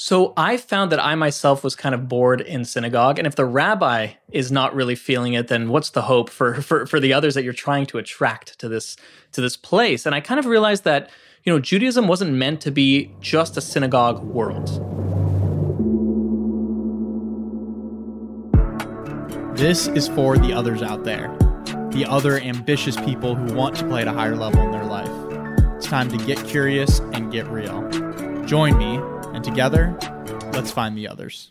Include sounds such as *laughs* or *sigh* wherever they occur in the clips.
So I found that I myself was kind of bored in synagogue, and if the rabbi is not really feeling it, then what's the hope for *laughs* for for the others that you're trying to attract to this to this place? And I kind of realized that you know Judaism wasn't meant to be just a synagogue world. This is for the others out there, the other ambitious people who want to play at a higher level in their life. It's time to get curious and get real. Join me and together, let's find the others.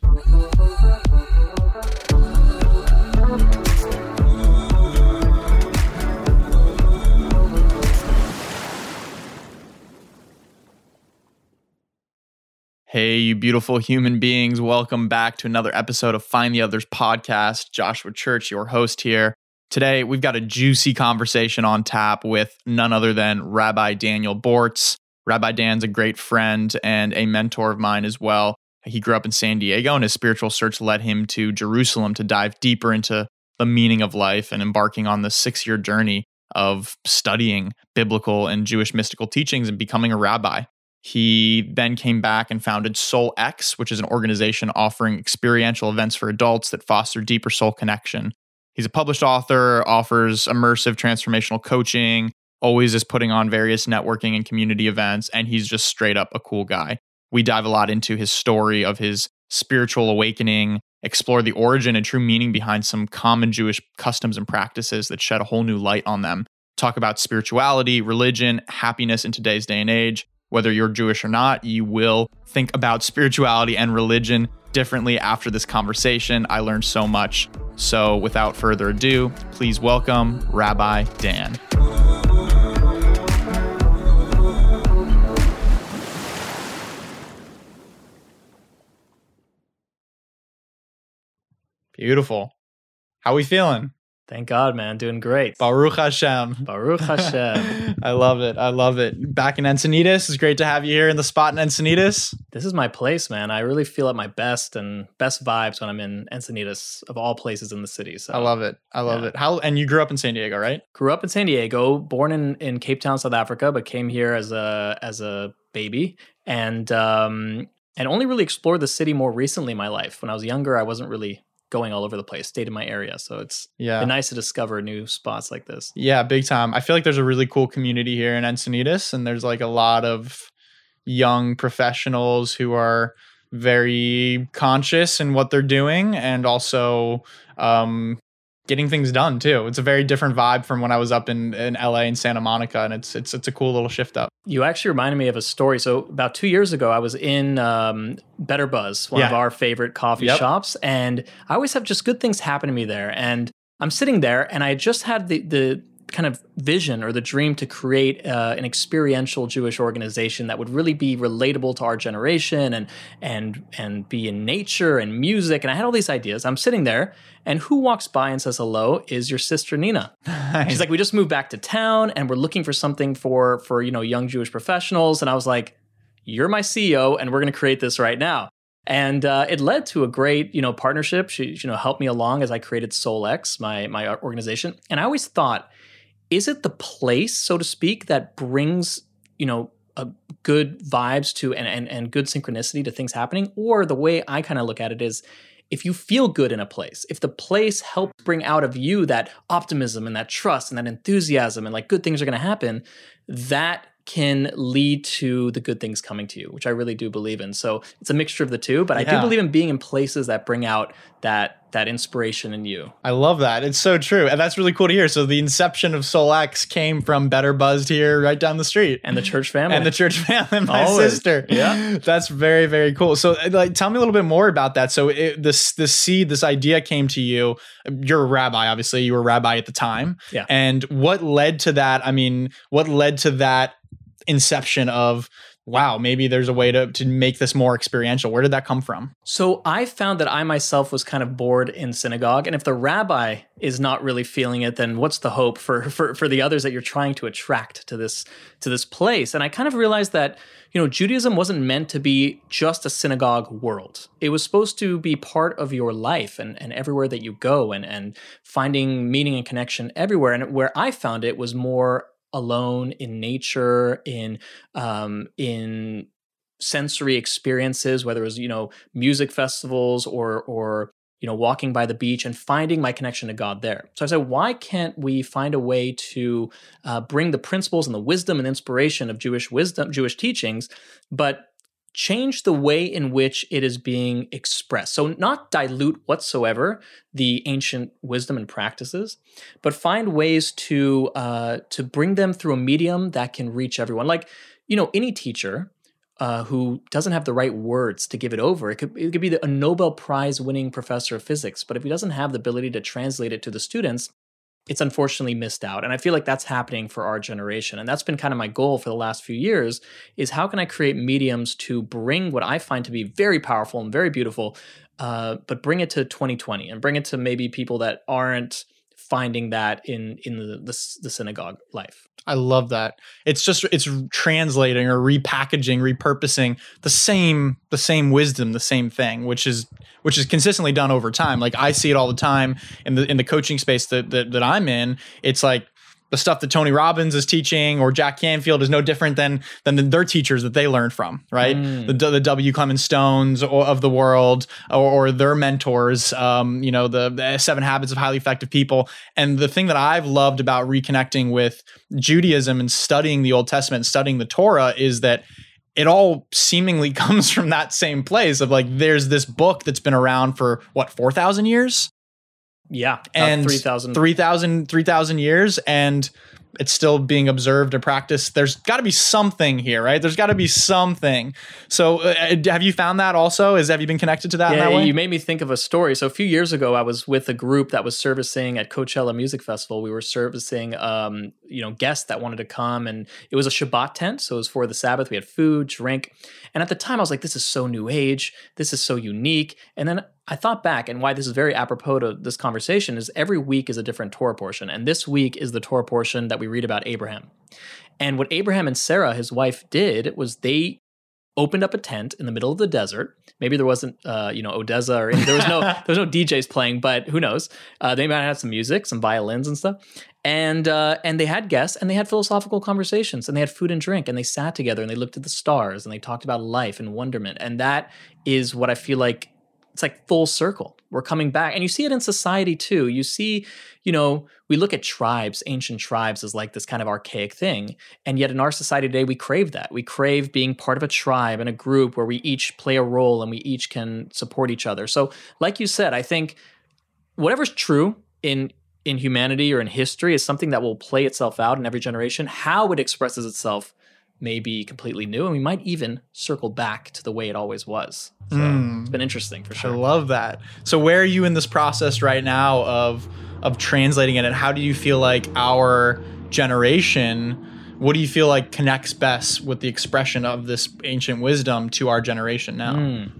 Hey, you beautiful human beings. Welcome back to another episode of Find the Others podcast. Joshua Church, your host here. Today, we've got a juicy conversation on tap with none other than Rabbi Daniel Bortz. Rabbi Dan's a great friend and a mentor of mine as well. He grew up in San Diego, and his spiritual search led him to Jerusalem to dive deeper into the meaning of life and embarking on the six year journey of studying biblical and Jewish mystical teachings and becoming a rabbi. He then came back and founded Soul X, which is an organization offering experiential events for adults that foster deeper soul connection. He's a published author, offers immersive transformational coaching, always is putting on various networking and community events, and he's just straight up a cool guy. We dive a lot into his story of his spiritual awakening, explore the origin and true meaning behind some common Jewish customs and practices that shed a whole new light on them. Talk about spirituality, religion, happiness in today's day and age. Whether you're Jewish or not, you will think about spirituality and religion differently after this conversation. I learned so much. So, without further ado, please welcome Rabbi Dan. Beautiful. How we feeling? Thank God, man, doing great. Baruch Hashem. *laughs* Baruch Hashem. I love it. I love it. Back in Encinitas. It's great to have you here in the spot in Encinitas. This is my place, man. I really feel at my best and best vibes when I'm in Encinitas, of all places in the city. So I love it. I love Yeah. it. How and you grew up in San Diego, right? grew up in San Diego, born in, in Cape Town, South Africa, but came here as a as a baby, and um, and only really explored the city more recently in my life. When I was younger, I wasn't really going all over the place. Stayed in my area, so it's Yeah. nice to discover new spots like this. Yeah, big time. I feel like there's a really cool community here in Encinitas, and there's like a lot of young professionals who are very conscious in what they're doing and also um, getting things done too. It's a very different vibe from when I was up in, in LA and Santa Monica, and it's it's it's a cool little shift up. You actually reminded me of a story. So about two years ago, I was in um, Better Buzz, one of our favorite coffee Yep. shops, and I always have just good things happen to me there. And I'm sitting there, and I just had the the kind of vision or the dream to create uh, an experiential Jewish organization that would really be relatable to our generation and and and be in nature and music. And I had all these ideas. I'm sitting there, and who walks by and says hello is your sister Nina. She's like, we just moved back to town and we're looking for something for for you know young Jewish professionals. And I was like, you're my CEO, and we're going to create this right now. And uh, it led to a great you know partnership. She you know helped me along as I created SoulX, my my organization. And I always thought, is it the place, so to speak, that brings you know a good vibes to and and, and good synchronicity to things happening, or the way I kind of look at it is if you feel good in a place, if the place helps bring out of you that optimism and that trust and that enthusiasm and like good things are going to happen, that can lead to the good things coming to you, which I really do believe in. So it's a mixture of the two, but I do believe in being in places that bring out that that inspiration in you. I love that. It's so true. And that's really cool to hear. So the inception of Soul X came from Better Buzzed here right down the street. And the church family. and the church family, my Always. sister. Yeah. that's very very cool. So, uh, like, tell me a little bit more about that. So, it, this this seed, this idea came to you. You're a rabbi, obviously. You were a rabbi at the time. Yeah. And what led to that? I mean, what led to that inception of? Wow, maybe there's a way to to make this more experiential. Where did that come from? So I found that I myself was kind of bored in synagogue, and if the rabbi is not really feeling it, then what's the hope for for for the others that you're trying to attract to this to this place? And I kind of realized that you know Judaism wasn't meant to be just a synagogue world. It was supposed to be part of your life and and everywhere that you go, and and finding meaning and connection everywhere. And where I found it was more alone in nature in um in sensory experiences, whether it was you know music festivals or or you know walking by the beach and finding my connection to God there. So I said, why can't we find a way to uh, bring the principles and the wisdom and inspiration of Jewish wisdom, Jewish teachings, but change the way in which it is being expressed. So, not dilute whatsoever the ancient wisdom and practices, but find ways to uh, to bring them through a medium that can reach everyone. Like, you know, any teacher uh, who doesn't have the right words to give it over. It could, it could be the, a Nobel Prize winning professor of physics, but if he doesn't have the ability to translate it to the students, it's unfortunately missed out. And i feel like that's happening for our generation. And that's been kind of my goal for the last few years is how can i create mediums to bring what i find to be very powerful and very beautiful uh, but bring it to 2020 and bring it to maybe people that aren't finding that in in the, the, the synagogue life I love that. It's just it's translating or repackaging, repurposing the same the same wisdom, the same thing, which is which is consistently done over time. Like I see it all the time in the in the coaching space that that, that I'm in. It's like the stuff that Tony Robbins is teaching or Jack Canfield is no different than than their teachers that they learned from, right? Mm. The, the W. Clement Stones of the world or, or their mentors, um, you know, the, the, Seven Habits of Highly Effective People. And the thing that I've loved about reconnecting with Judaism and studying the Old Testament, studying the Torah, is that it all seemingly *laughs* comes from that same place of like there's this book that's been around for what 4000 years yeah. And 3,000 3,000 3,000 years and it's still being observed and practiced. There's got to be something here, right? There's got to be something. So, uh, uh, have you found that also? Is have you been connected to that? Yeah, that you made me think of a story. So, a few years ago, I was with a group that was servicing at Coachella Music Festival. We were servicing, um, you know, guests that wanted to come, and it was a Shabbat tent, so it was for the Sabbath. We had food, drink, and at the time, I was like, "This is so new age. This is so unique." And then I thought back, and why this is very apropos to this conversation is every week is a different Torah portion. And this week is the Torah portion that we read about Abraham. And what Abraham and Sarah, his wife, did was they opened up a tent in the middle of the desert. Maybe there wasn't, uh, you know, ODESZA or there was no *laughs* there was no DJs playing, but who knows? Uh, they might have some music, some violins and stuff. And uh, and they had guests and they had philosophical conversations and they had food and drink and they sat together and they looked at the stars and they talked about life and wonderment. And that is what I feel like it's like full circle. We're coming back. And you see it in society too. You see, you know, we look at tribes, ancient tribes, as like this kind of archaic thing. And yet in our society today, we crave that. We crave being part of a tribe and a group where we each play a role and we each can support each other. So, like you said, I think whatever's true in in humanity or in history is something that will play itself out in every generation. How it expresses itself may be completely new, and we might even circle back to the way it always was. So mm. it's been interesting for sure. I love that. So where are you in this process right now of of translating it, and how do you feel like our generation? What do you feel like connects best with the expression of this ancient wisdom to our generation now? Mm.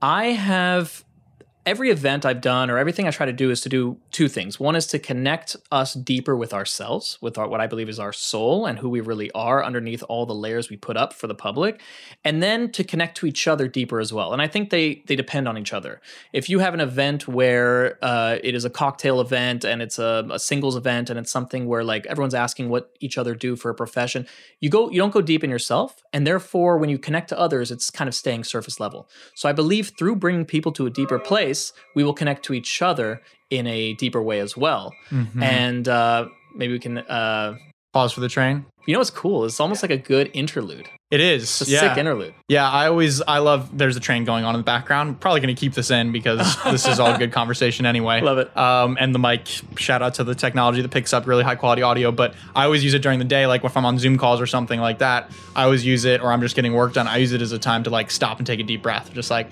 I have every event I've done or everything I try to do is to do two things. One is to connect us deeper with ourselves, with our, what I believe is our soul and who we really are underneath all the layers we put up for the public, and then to connect to each other deeper as well. And I think they they depend on each other. If you have an event where uh, it is a cocktail event and it's a, a singles event and it's something where like everyone's asking what each other do for a profession, you go you don't go deep in yourself, and therefore when you connect to others, it's kind of staying surface level. So I believe through bringing people to a deeper place place, we will connect to each other in a deeper way as well. Mm-hmm. And uh, maybe we can uh, pause for the train. You know what's cool? It's almost like a good interlude. It is. It's a yeah. sick interlude. Yeah, I always I love there's a train going on in the background. Probably going to keep this in because *laughs* this is all good conversation anyway. Love it. Um, and the mic, shout out to the technology that picks up really high quality audio, but I always use it during the day like if I'm on Zoom calls or something like that. I always use it or I'm just getting work done. I use it as a time to like stop and take a deep breath. Just like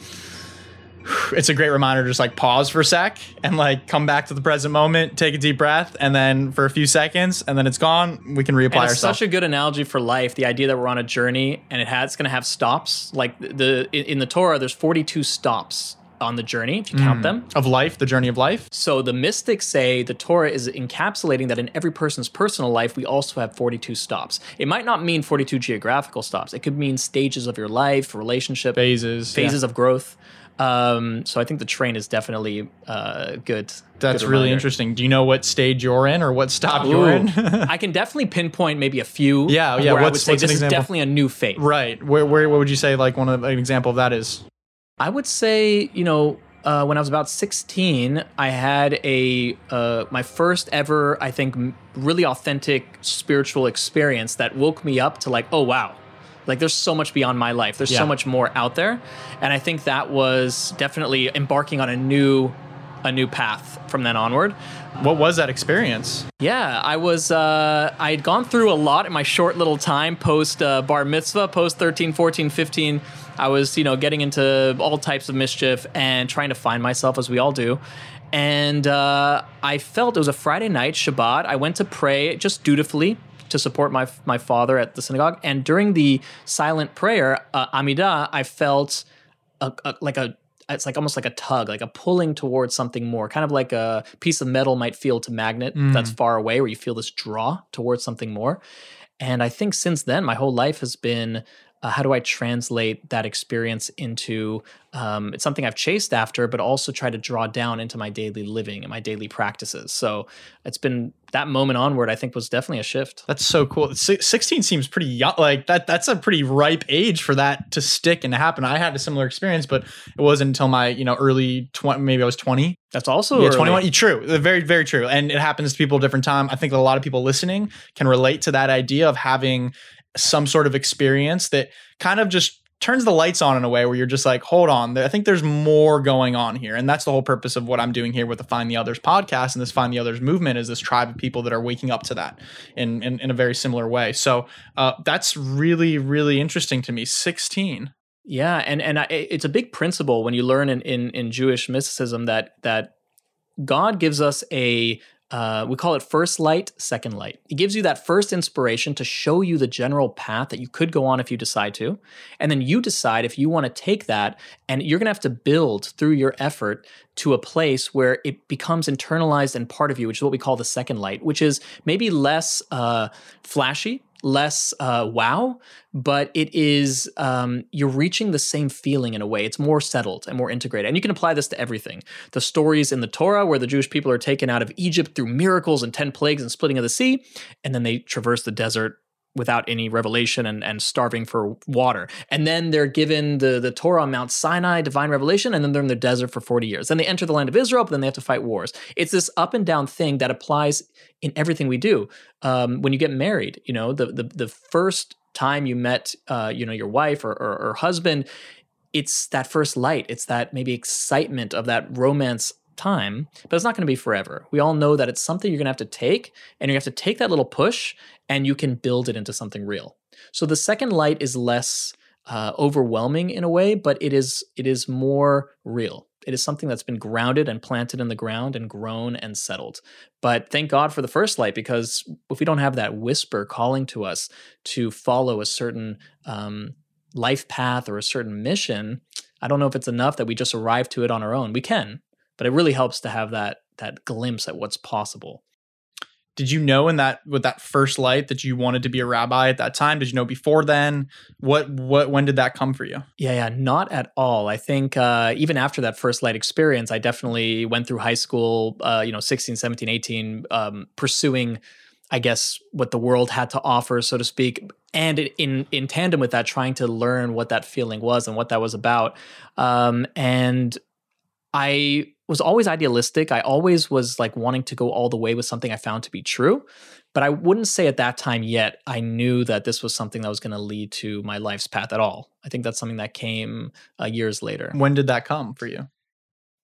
it's a great reminder to just like pause for a sec and like come back to the present moment, take a deep breath, and then for a few seconds, and then it's gone. We can reapply and it's ourselves. Such a good analogy for life. The idea that we're on a journey and it has it's going to have stops. Like the in the Torah, there's 42 stops on the journey if you count mm. them of life the journey of life so the mystics say the torah is encapsulating that in every person's personal life we also have 42 stops it might not mean 42 geographical stops it could mean stages of your life relationship phases phases yeah. of growth Um, so I think the train is definitely uh, good. That's good really interesting. Do you know what stage you're in or what stop Ooh. you're in? *laughs* I can definitely pinpoint maybe a few. Yeah, yeah, Where I would what's- say what's this is definitely a new faith. right. Where, where what would you say like one of an example of that is? I would say, you know, uh, when I was about 16, I had a uh, my first ever, I think, really authentic spiritual experience that woke me up to like, oh wow, like there's so much beyond my life. There's Yeah. so much more out there, and I think that was definitely embarking on a new, a new path from then onward. What was that experience? Yeah, I was. Uh, I had gone through a lot in my short little time post uh, bar mitzvah, post 13, 14, 15. I was, you know, getting into all types of mischief and trying to find myself, as we all do. And uh, I felt it was a Friday night, Shabbat. I went to pray just dutifully to support my my father at the synagogue. And during the silent prayer, uh, Amidah, I felt a, a, like a it's like almost like a tug, like a pulling towards something more, kind of like a piece of metal might feel to magnet that's far away, where you feel this draw towards something more. And I think since then, my whole life has been uh, how do I translate that experience into um, it's something I've chased after, but also try to draw down into my daily living and my daily practices. So it's been that moment onward, I think, was definitely a shift. That's so cool. Si- 16 seems pretty young. Like that, that's a pretty ripe age for that to stick and to happen. I had a similar experience, but it wasn't until my, you know, early 20, maybe I was 20. That's also Yeah, early. 21. True. Very, very true. And it happens to people at different time. I think a lot of people listening can relate to that idea of having some sort of experience that kind of just turns the lights on in a way where you're just like, hold on, I think there's more going on here. And that's the whole purpose of what I'm doing here with the Find the Others podcast and this Find the Others movement is this tribe of people that are waking up to that in, in, in a very similar way. So uh, that's really, really interesting to me. 16. Yeah, and and I, it's a big principle when you learn in, in in Jewish mysticism that that God gives us a uh, we call it first light, second light. It gives you that first inspiration to show you the general path that you could go on if you decide to, and then you decide if you want to take that, and you're going to have to build through your effort to a place where it becomes internalized and part of you, which is what we call the second light, which is maybe less uh, flashy, less uh, wow, but it is um, you're reaching the same feeling in a way. It's more settled and more integrated, and you can apply this to everything. The stories in the Torah where the Jewish people are taken out of Egypt through miracles and ten plagues and splitting of the sea, and then they traverse the desert without any revelation and, and starving for water. And then they're given the, the Torah on Mount Sinai, divine revelation, and then they're in the desert for 40 years. Then they enter the land of Israel, but then they have to fight wars. It's this up and down thing that applies in everything we do. Um, when you get married, you know, the the, the first time you met uh, you know, your wife or, or, or husband, it's that first light. It's that maybe excitement of that romance time, but it's not going to be forever. We all know that it's something you're going to have to take, and you have to take that little push, and you can build it into something real. So the second light is less uh, overwhelming in a way, but it is it is more real. It is something that's been grounded and planted in the ground and grown and settled. But thank God for the first light, because if we don't have that whisper calling to us to follow a certain um, life path or a certain mission, I don't know if it's enough that we just arrive to it on our own. We can, but it really helps to have that that glimpse at what's possible. Did you know in that with that first light that you wanted to be a rabbi at that time? Did you know before then? What what when did that come for you? Yeah, yeah, not at all. I think uh, even after that first light experience, I definitely went through high school, uh, you know, 16, 17, 18, um, pursuing, I guess, what the world had to offer, so to speak. And in in tandem with that, trying to learn what that feeling was and what that was about. Um, and I was always idealistic. I always was like wanting to go all the way with something I found to be true. But I wouldn't say at that time yet I knew that this was something that was going to lead to my life's path at all. I think that's something that came uh, years later. When did that come for you?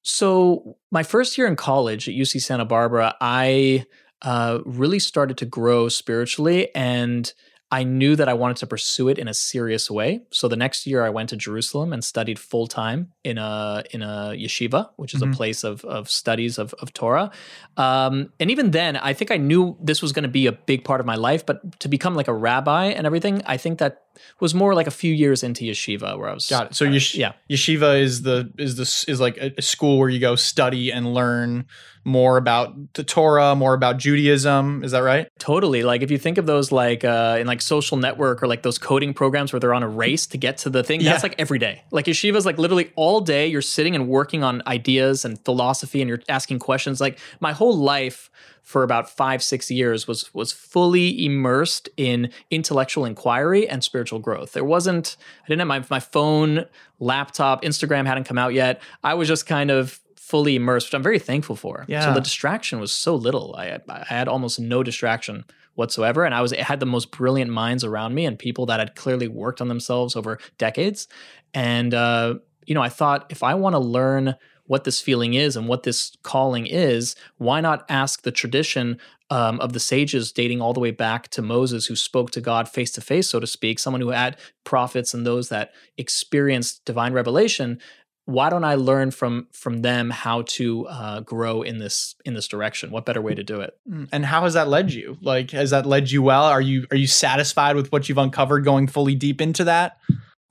So, my first year in college at UC Santa Barbara, I uh, really started to grow spiritually and I knew that I wanted to pursue it in a serious way. So the next year, I went to Jerusalem and studied full time in a in a yeshiva, which is Mhm. a place of of studies of of Torah. Um, and even then, I think I knew this was going to be a big part of my life. But to become like a rabbi and everything, I think that was more like a few years into yeshiva where I was. Got it. So yesh- yeah. yeshiva is the is the is like a, a school where you go study and learn more about the Torah, more about Judaism. Is that right? Totally. Like if you think of those like uh, in like social network or like those coding programs where they're on a race to get to the thing, Yeah. that's like every day. Like yeshiva is like literally all day you're sitting and working on ideas and philosophy and you're asking questions. Like my whole life for about five, six years was was fully immersed in intellectual inquiry and spiritual growth. There wasn't I didn't have my my phone, laptop, Instagram hadn't come out yet. I was just kind of fully immersed, which I'm very thankful for. Yeah. So the distraction was so little. I, I had almost no distraction whatsoever, and I was I had the most brilliant minds around me and people that had clearly worked on themselves over decades. And uh, you know, I thought if I want to learn what this feeling is and what this calling is, why not ask the tradition um, of the sages dating all the way back to Moses, who spoke to God face to face, so to speak, someone who had prophets and those that experienced divine revelation. Why don't I learn from from them how to uh, grow in this in this direction? What better way to do it? Mm. And how has that led you? Like, has that led you well? Are you are you satisfied with what you've uncovered going fully deep into that?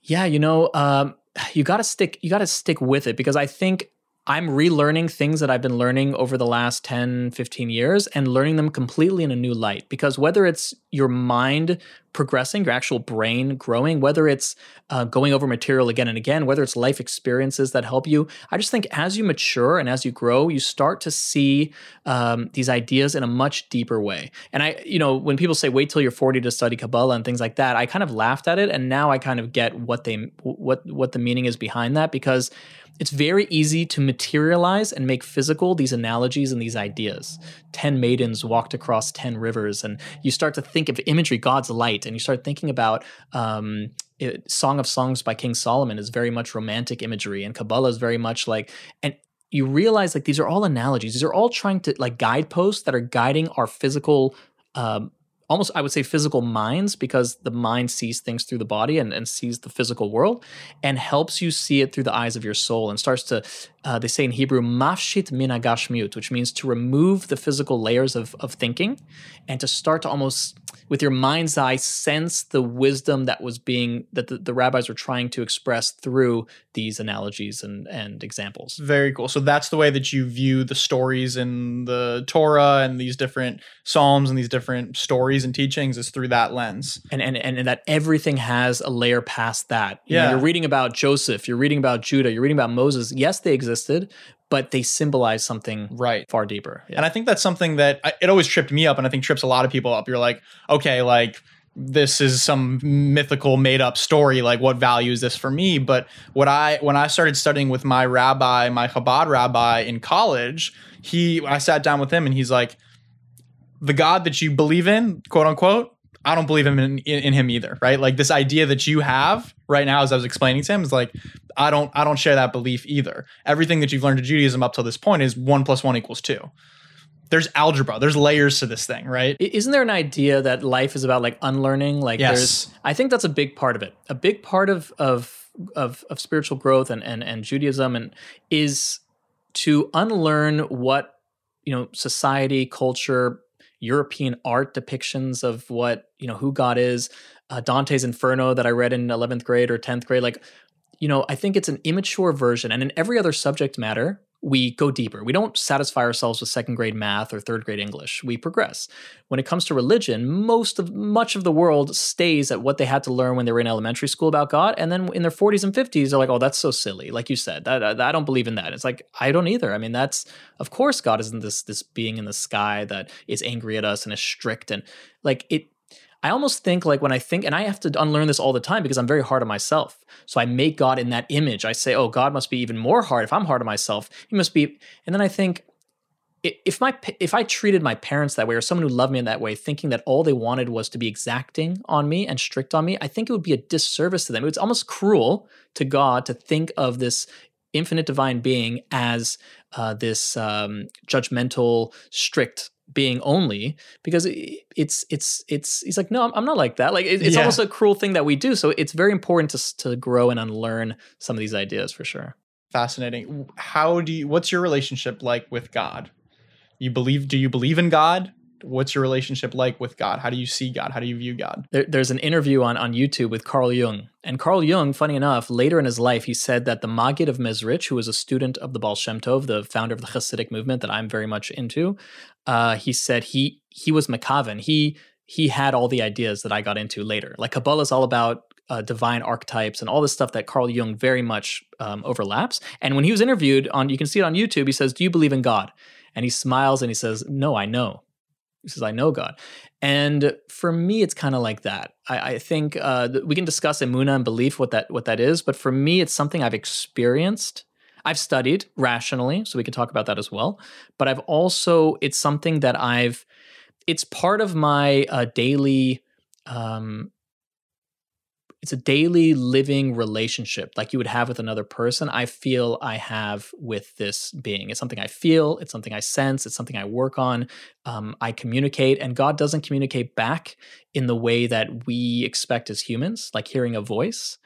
Yeah, you know, um, you got to stick. You got to stick with it because I think I'm relearning things that I've been learning over the last 10, 15 years and learning them completely in a new light. Because whether it's your mind progressing, your actual brain growing, whether it's uh, going over material again and again, whether it's life experiences that help you, I just think as you mature and as you grow, you start to see um, these ideas in a much deeper way. And I, you know, when people say wait till you're 40 to study Kabbalah and things like that, I kind of laughed at it, and now I kind of get what they what what the meaning is behind that because it's very easy to materialize and make physical these analogies and these ideas. 10 maidens walked across 10 rivers, and you start to think of imagery, God's light, and you start thinking about um, it, Song of Songs by King Solomon is very much romantic imagery, and Kabbalah is very much like, and you realize like these are all analogies. These are all trying to like guideposts that are guiding our physical um, almost I would say physical minds because the mind sees things through the body and, and sees the physical world and helps you see it through the eyes of your soul and starts to uh, they say in Hebrew mafshit minagashmiut which means to remove the physical layers of, of thinking and to start to almost with your mind's eye sense the wisdom that was being that the, the rabbis were trying to express through these analogies and and examples Very cool. So that's the way that you view the stories in the Torah and these different psalms and these different stories and teachings is through that lens. and and and that everything has a layer past that. You know, Yeah. you're reading about Joseph, you're reading about Judah, you're reading about Moses. Yes, they existed, but they symbolize something Right. far deeper. Yeah. And I think that's something that I, it always tripped me up, and I think trips a lot of people up. You're like, okay, like this is some mythical made up story. Like, what value is this for me? But what I when I started studying with my rabbi, my Chabad rabbi in college, he I sat down with him, and he's like, the God that you believe in, quote unquote. I don't believe in, in, in him either, right? Like this idea that you have right now, as I was explaining to him, is like I don't I don't share that belief either. Everything that you've learned in Judaism up till this point is one plus one equals two there's algebra there's layers to this thing right Isn't there an idea that life is about like unlearning? Like Yes. there's I think that's a big part of it. A big part of of of, of spiritual growth and, and and Judaism and is to unlearn what you know society, culture, European art depictions of what you know who God is. Uh, Dante's Inferno that I read in eleventh grade or tenth grade, like you know, I think it's an immature version. And in every other subject matter, we go deeper. We don't satisfy ourselves with second grade math or third grade English. We progress. When it comes to religion, most of much of the world stays at what they had to learn when they were in elementary school about God, and then in their 40s and 50s, they're like, "Oh, that's so silly." Like you said, that- I don't believe in that. It's like I don't either. I mean, that's of course God isn't this this being in the sky that is angry at us and is strict and like it I almost think like when I think, and I have to unlearn this all the time because I'm very hard on myself. So I make God in that image. I say, oh, God must be even more hard. If I'm hard on myself, He must be. And then I think, if my if I treated my parents that way or someone who loved me in that way, thinking that all they wanted was to be exacting on me and strict on me, I think it would be a disservice to them. It's almost cruel to God to think of this infinite divine being as uh, this um, judgmental, strict being only because it's it's it's he's like no i'm, I'm not like that like it, it's Yeah. almost a cruel thing that we do so it's very important to to grow and unlearn some of these ideas for sure fascinating how do you what's your relationship like with god you believe do you believe in god what's your relationship like with God? How do you see God? How do you view God? There, there's an interview on, on YouTube with Carl Jung. And Carl Jung, funny enough, later in his life, he said that the Maggid of Mezrich, who was a student of the Baal Shem Tov, the founder of the Hasidic movement that I'm very much into, uh, he said he he was Makavan. He he had all the ideas that I got into later. Like Kabbalah is all about uh, divine archetypes and all this stuff that Carl Jung very much um, overlaps. And when he was interviewed on, you can see it on YouTube. He says, "Do you believe in God?" And he smiles and he says, "No, I know." He says, "I know God." And for me, it's kind of like that. I, I think uh, we can discuss emuna and belief, what that what that is. But for me, it's something I've experienced. I've studied rationally, so we can talk about that as well. But I've also it's something that I've. It's part of my uh, daily um, it's a daily living relationship like you would have with another person i feel i have with this being it's something i feel it's something i sense it's something i work on um, i communicate and god doesn't communicate back in the way that we expect as humans like hearing a voice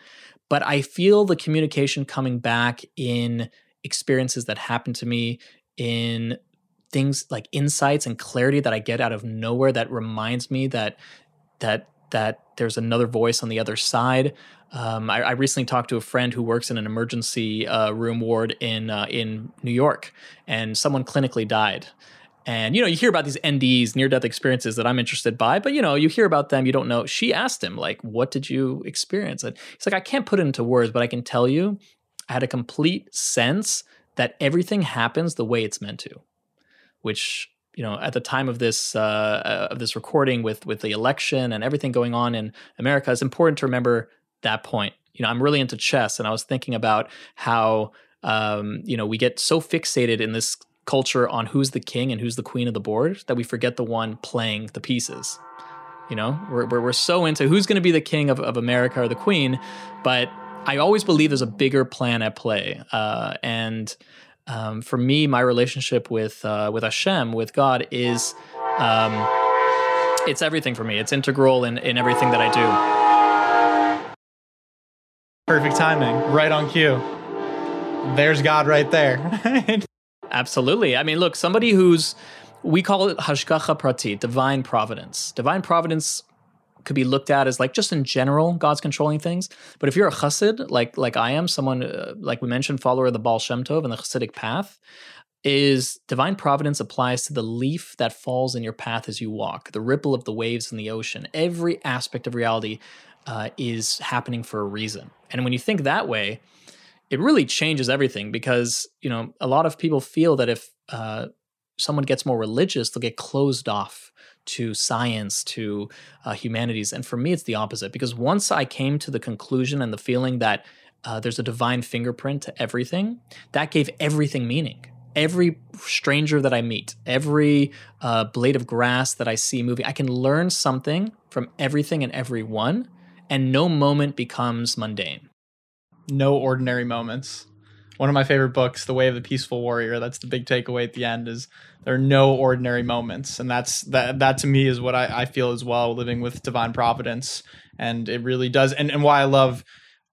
but i feel the communication coming back in experiences that happen to me in things like insights and clarity that i get out of nowhere that reminds me that that that there's another voice on the other side. Um, I, I, recently talked to a friend who works in an emergency uh, room ward in uh, in New York, and someone clinically died. And you know, you hear about these NDEs, near death experiences that I'm interested by, but you know, you hear about them, you don't know. She asked him, like, "What did you experience?" And he's like, "I can't put it into words, but I can tell you, I had a complete sense that everything happens the way it's meant to." Which you know at the time of this uh, uh, of this recording with with the election and everything going on in America, it's important to remember that point. You know, I'm really into chess, and I was thinking about how um, you know we get so fixated in this culture on who's the king and who's the queen of the board that we forget the one playing the pieces. You know, we're we're, we're so into who's going to be the king of, of America or the queen, but I always believe there's a bigger plan at play, uh, and um, for me, my relationship with uh, with Hashem, with God, is um, it's everything for me. It's integral in, in everything that I do. Perfect timing, right on cue. There's God right there. *laughs* Absolutely. I mean, look, somebody who's we call it hashgacha prati, divine providence. Divine providence could be looked at as like just in general God's controlling things. But if you're a chassid like like I am, someone uh, like we mentioned, follower of the Baal Shem Tov and the Chassidic path, is divine providence applies to the leaf that falls in your path as you walk, the ripple of the waves in the ocean. Every aspect of reality uh, is happening for a reason. And when you think that way, it really changes everything because you know a lot of people feel that if uh, someone gets more religious, they'll get closed off to science, to uh, humanities. And for me, it's the opposite because once I came to the conclusion and the feeling that uh, there's a divine fingerprint to everything, that gave everything meaning. Every stranger that I meet, every uh, blade of grass that I see moving, I can learn something from everything and everyone, and no moment becomes mundane. No ordinary moments one of my favorite books, The Way of the Peaceful Warrior. That's the big takeaway at the end is there are no ordinary moments. And that's that that to me is what I, I feel as well, living with divine providence. And it really does and, and why I love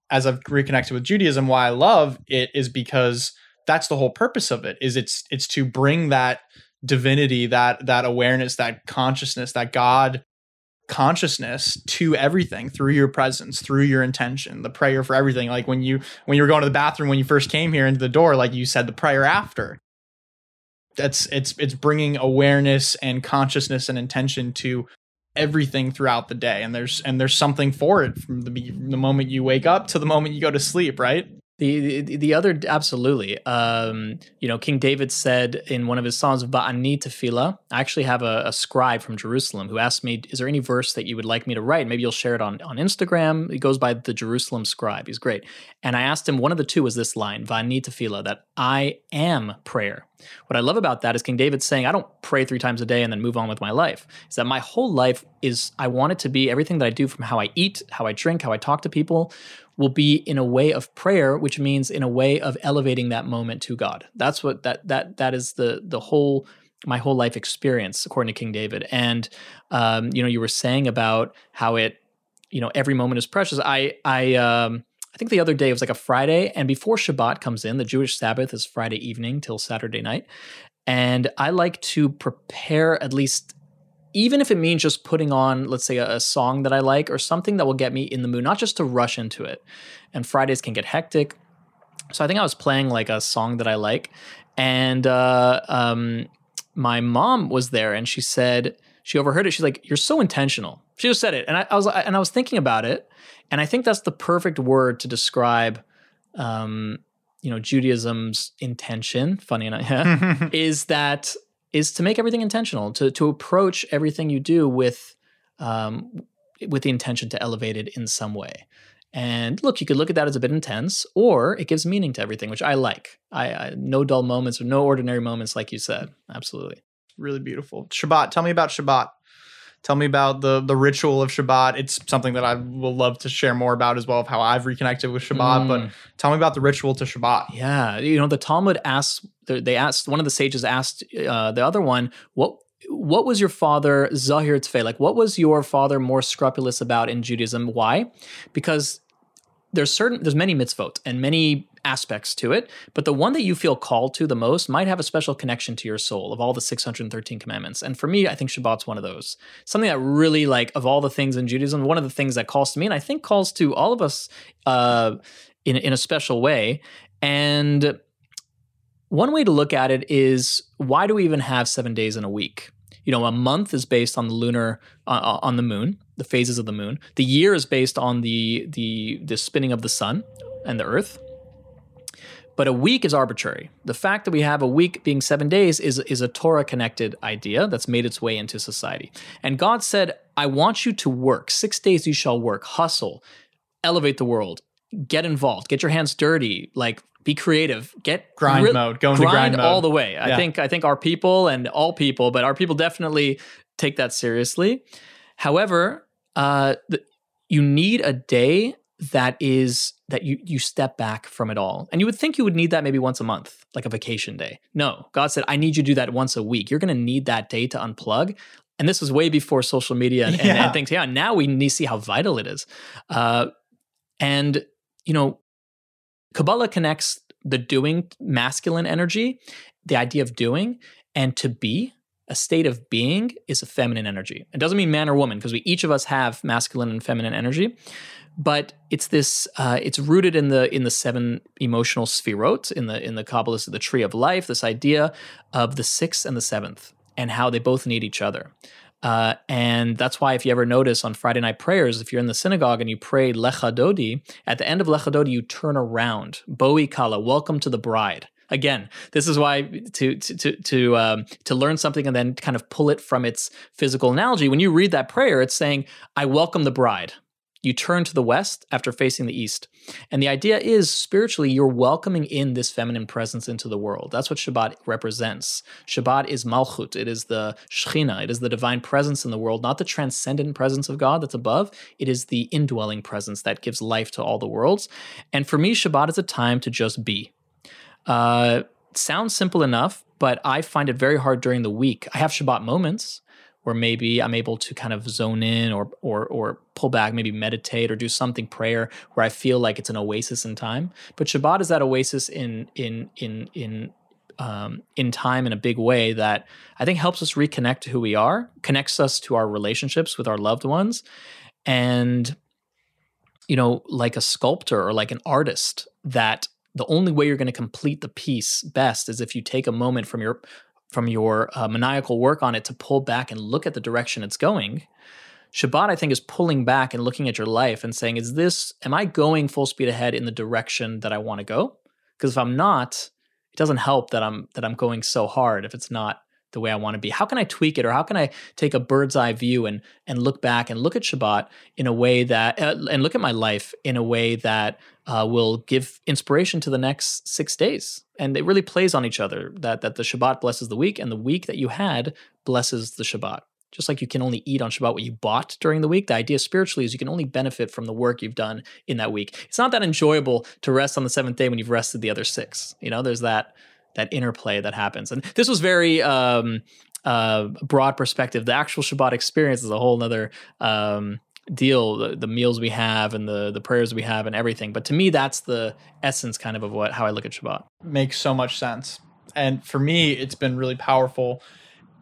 as I've reconnected with Judaism, why I love it is because that's the whole purpose of it, is it's it's to bring that divinity, that that awareness, that consciousness, that God consciousness to everything through your presence through your intention the prayer for everything. Like when you when you were going to the bathroom when you first came here into the door like you said the prayer after. That's it's it's bringing awareness and consciousness and intention to everything throughout the day. And there's and there's something for it from the the moment you wake up to the moment you go to sleep right the, the, the other absolutely, um, you know, King David said in one of his songs, "Ba'ani tefillah." I actually have a, a, scribe from Jerusalem who asked me, "Is there any verse that you would like me to write? Maybe you'll share it on on Instagram." He goes by the Jerusalem scribe. He's great. And I asked him, one of the two was this line, "Ba'ani tefillah," that I am prayer. What I love about that is King David saying, "I don't pray three times a day and then move on with my life." Is that my whole life is I want it to be everything that I do from how I eat, how I drink, how I talk to people will be in a way of prayer, which means in a way of elevating that moment to God. That's what that that that is the the whole my whole life experience according to King David. And um, you know, you were saying about how it, you know, every moment is precious. I I um I think the other day it was like a Friday, and before Shabbat comes in, the Jewish Sabbath is Friday evening till Saturday night. And I like to prepare at least even if it means just putting on, let's say, a, a, song that I like or something that will get me in the mood, not just to rush into it. And Fridays can get hectic. So I think I was playing like a song that I like. And uh, um, my mom was there and she said, she overheard it. She's like, You're so intentional. She just said it. And I, I was and I was thinking about it. And I think that's the perfect word to describe um, you know, Judaism's intention, funny enough, yeah, *laughs* is that is to make everything intentional, to to approach everything you do with um, with the intention to elevate it in some way. And look, you could look at that as a bit intense, or it gives meaning to everything, which I like. I, I no dull moments or no ordinary moments, like you said. Absolutely, really beautiful. Shabbat. Tell me about Shabbat. Tell me about the the ritual of Shabbat. It's something that I will love to share more about as well of how I've reconnected with Shabbat. Mm. But tell me about the ritual to Shabbat. Yeah, you know the Talmud asks. They asked one of the sages asked uh, the other one what what was your father Zahir Tfei? Like, what was your father more scrupulous about in Judaism? Why? Because there's certain there's many mitzvot and many aspects to it, but the one that you feel called to the most might have a special connection to your soul of all the 613 commandments. And for me, I think Shabbat's one of those. Something that really like of all the things in Judaism, one of the things that calls to me, and I think calls to all of us uh, in in a special way. And one way to look at it is why do we even have seven days in a week? You know, a month is based on the lunar uh, uh on the moon the phases of the moon. The year is based on the the the spinning of the sun and the earth. But a week is arbitrary. The fact that we have a week being 7 days is is a Torah connected idea that's made its way into society. And God said, "I want you to work. 6 days you shall work, hustle, elevate the world, get involved, get your hands dirty, like be creative, get grind re- mode, go into grind, grind mode. all the way. Yeah. I think I think our people and all people, but our people definitely take that seriously. However, uh, the, you need a day that is that you you step back from it all. And you would think you would need that maybe once a month, like a vacation day. No, God said, I need you to do that once a week. You're going to need that day to unplug. And this was way before social media and, yeah. and, and things. Yeah, now we need to see how vital it is. Uh, and you know, Kabbalah connects the doing masculine energy, the idea of doing, and to be a state of being is a feminine energy. It doesn't mean man or woman because we each of us have masculine and feminine energy, but it's this. Uh, it's rooted in the in the seven emotional sefirot in the in the Kabbalah, the tree of life. This idea of the sixth and the seventh and how they both need each other. Uh, and that's why, if you ever notice on Friday night prayers, if you're in the synagogue and you pray Lecha Dodi, at the end of Lecha Dodi, you turn around. Boi Kala, welcome to the bride again, this is why to to to um, to learn something and then kind of pull it from its physical analogy. When you read that prayer, it's saying, "I welcome the bride." You turn to the west after facing the east. And the idea is spiritually, you're welcoming in this feminine presence into the world. That's what Shabbat represents. Shabbat is Malchut, it is the Shechina, it is the divine presence in the world, not the transcendent presence of God that's above. It is the indwelling presence that gives life to all the worlds. And for me, Shabbat is a time to just be. Uh, sounds simple enough, but I find it very hard during the week. I have Shabbat moments where maybe I'm able to kind of zone in or or or pull back, maybe meditate or do something prayer where I feel like it's an oasis in time. But Shabbat is that oasis in in in in um, in time in a big way that I think helps us reconnect to who we are, connects us to our relationships with our loved ones, and you know, like a sculptor or like an artist that the only way you're going to complete the piece best is if you take a moment from your from your uh, maniacal work on it to pull back and look at the direction it's going. Shabbat, I think, is pulling back and looking at your life and saying, "Is this? Am I going full speed ahead in the direction that I want to go? Because if I'm not, it doesn't help that I'm that I'm going so hard if it's not the way I want to be? How can I tweak it, or how can I take a bird's eye view and and look back and look at Shabbat in a way that uh, and look at my life in a way that uh, will give inspiration to the next six days? And it really plays on each other. That that the Shabbat blesses the week, and the week that you had blesses the Shabbat. Just like you can only eat on Shabbat what you bought during the week, the idea spiritually is you can only benefit from the work you've done in that week. It's not that enjoyable to rest on the seventh day when you've rested the other six. You know, there's that that interplay that happens. And this was very um, uh, broad perspective. The actual Shabbat experience is a whole other um, deal. The, the, meals we have and the the prayers we have and everything. But to me, that's the essence kind of of what how I look at Shabbat. Makes so much sense. And for me, it's been really powerful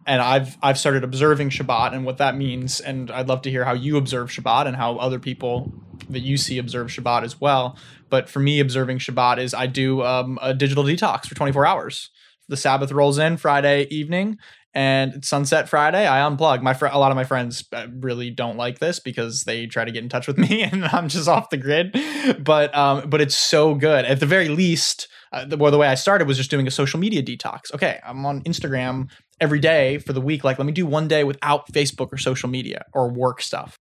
and I've I've started observing Shabbat and what that means, and I'd love to hear how you observe Shabbat and how other people that you see observe Shabbat as well. But for me, observing Shabbat is I do um, a digital detox for 24 hours. The Sabbath rolls in Friday evening, and sunset Friday. I unplug. My fr- a lot of my friends uh, really don't like this because they try to get in touch with *laughs* me, and I'm just off the grid. But um, but it's so good. At the very least, uh, the, well, the way I started was just doing a social media detox. Okay, I'm on Instagram every day for the week. Like, let me do one day without Facebook or social media or work stuff.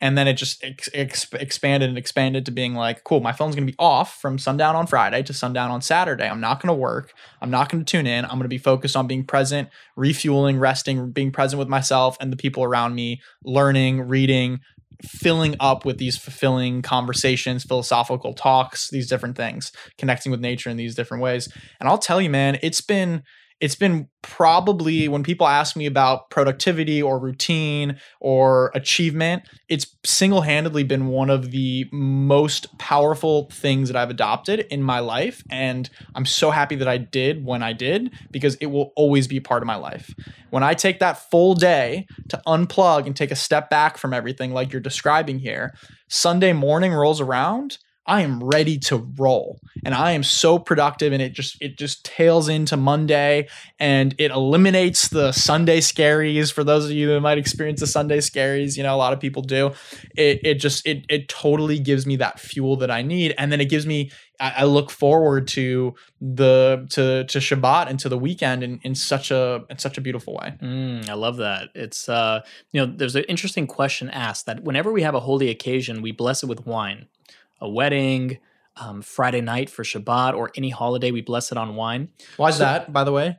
And then it just ex- ex- expanded and expanded to being like, cool, my phone's gonna be off from sundown on Friday to sundown on Saturday. I'm not gonna work. I'm not gonna tune in. I'm gonna be focused on being present, refueling, resting, being present with myself and the people around me, learning, reading, filling up with these fulfilling conversations, philosophical talks, these different things, connecting with nature in these different ways. And I'll tell you, man, it's been it's been probably when people ask me about productivity or routine or achievement, it's single handedly been one of the most powerful things that I've adopted in my life. And I'm so happy that I did when I did because it will always be part of my life. When I take that full day to unplug and take a step back from everything, like you're describing here, Sunday morning rolls around I am ready to roll and I am so productive and it just it just tails into Monday and it eliminates the Sunday scaries for those of you that might experience the Sunday scaries, you know, a lot of people do. It it just it it totally gives me that fuel that I need and then it gives me I, I look forward to the to to Shabbat and to the weekend in, in such a in such a beautiful way. Mm, I love that. It's uh you know, there's an interesting question asked that whenever we have a holy occasion, we bless it with wine a wedding, um, Friday night for Shabbat, or any holiday, we bless it on wine. Why is so, that, by the way?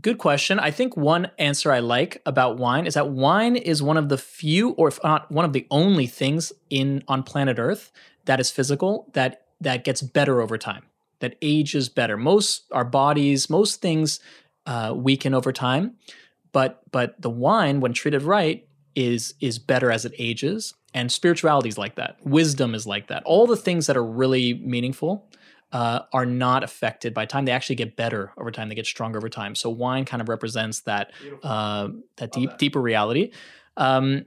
Good question. I think one answer I like about wine is that wine is one of the few, or if not one of the only things in on planet Earth that is physical that that gets better over time, that ages better. Most our bodies, most things uh, weaken over time, but but the wine, when treated right, is is better as it ages and spirituality is like that. Wisdom is like that. All the things that are really meaningful uh, are not affected by time. They actually get better over time. They get stronger over time. So wine kind of represents that uh, that deep that. deeper reality. Um,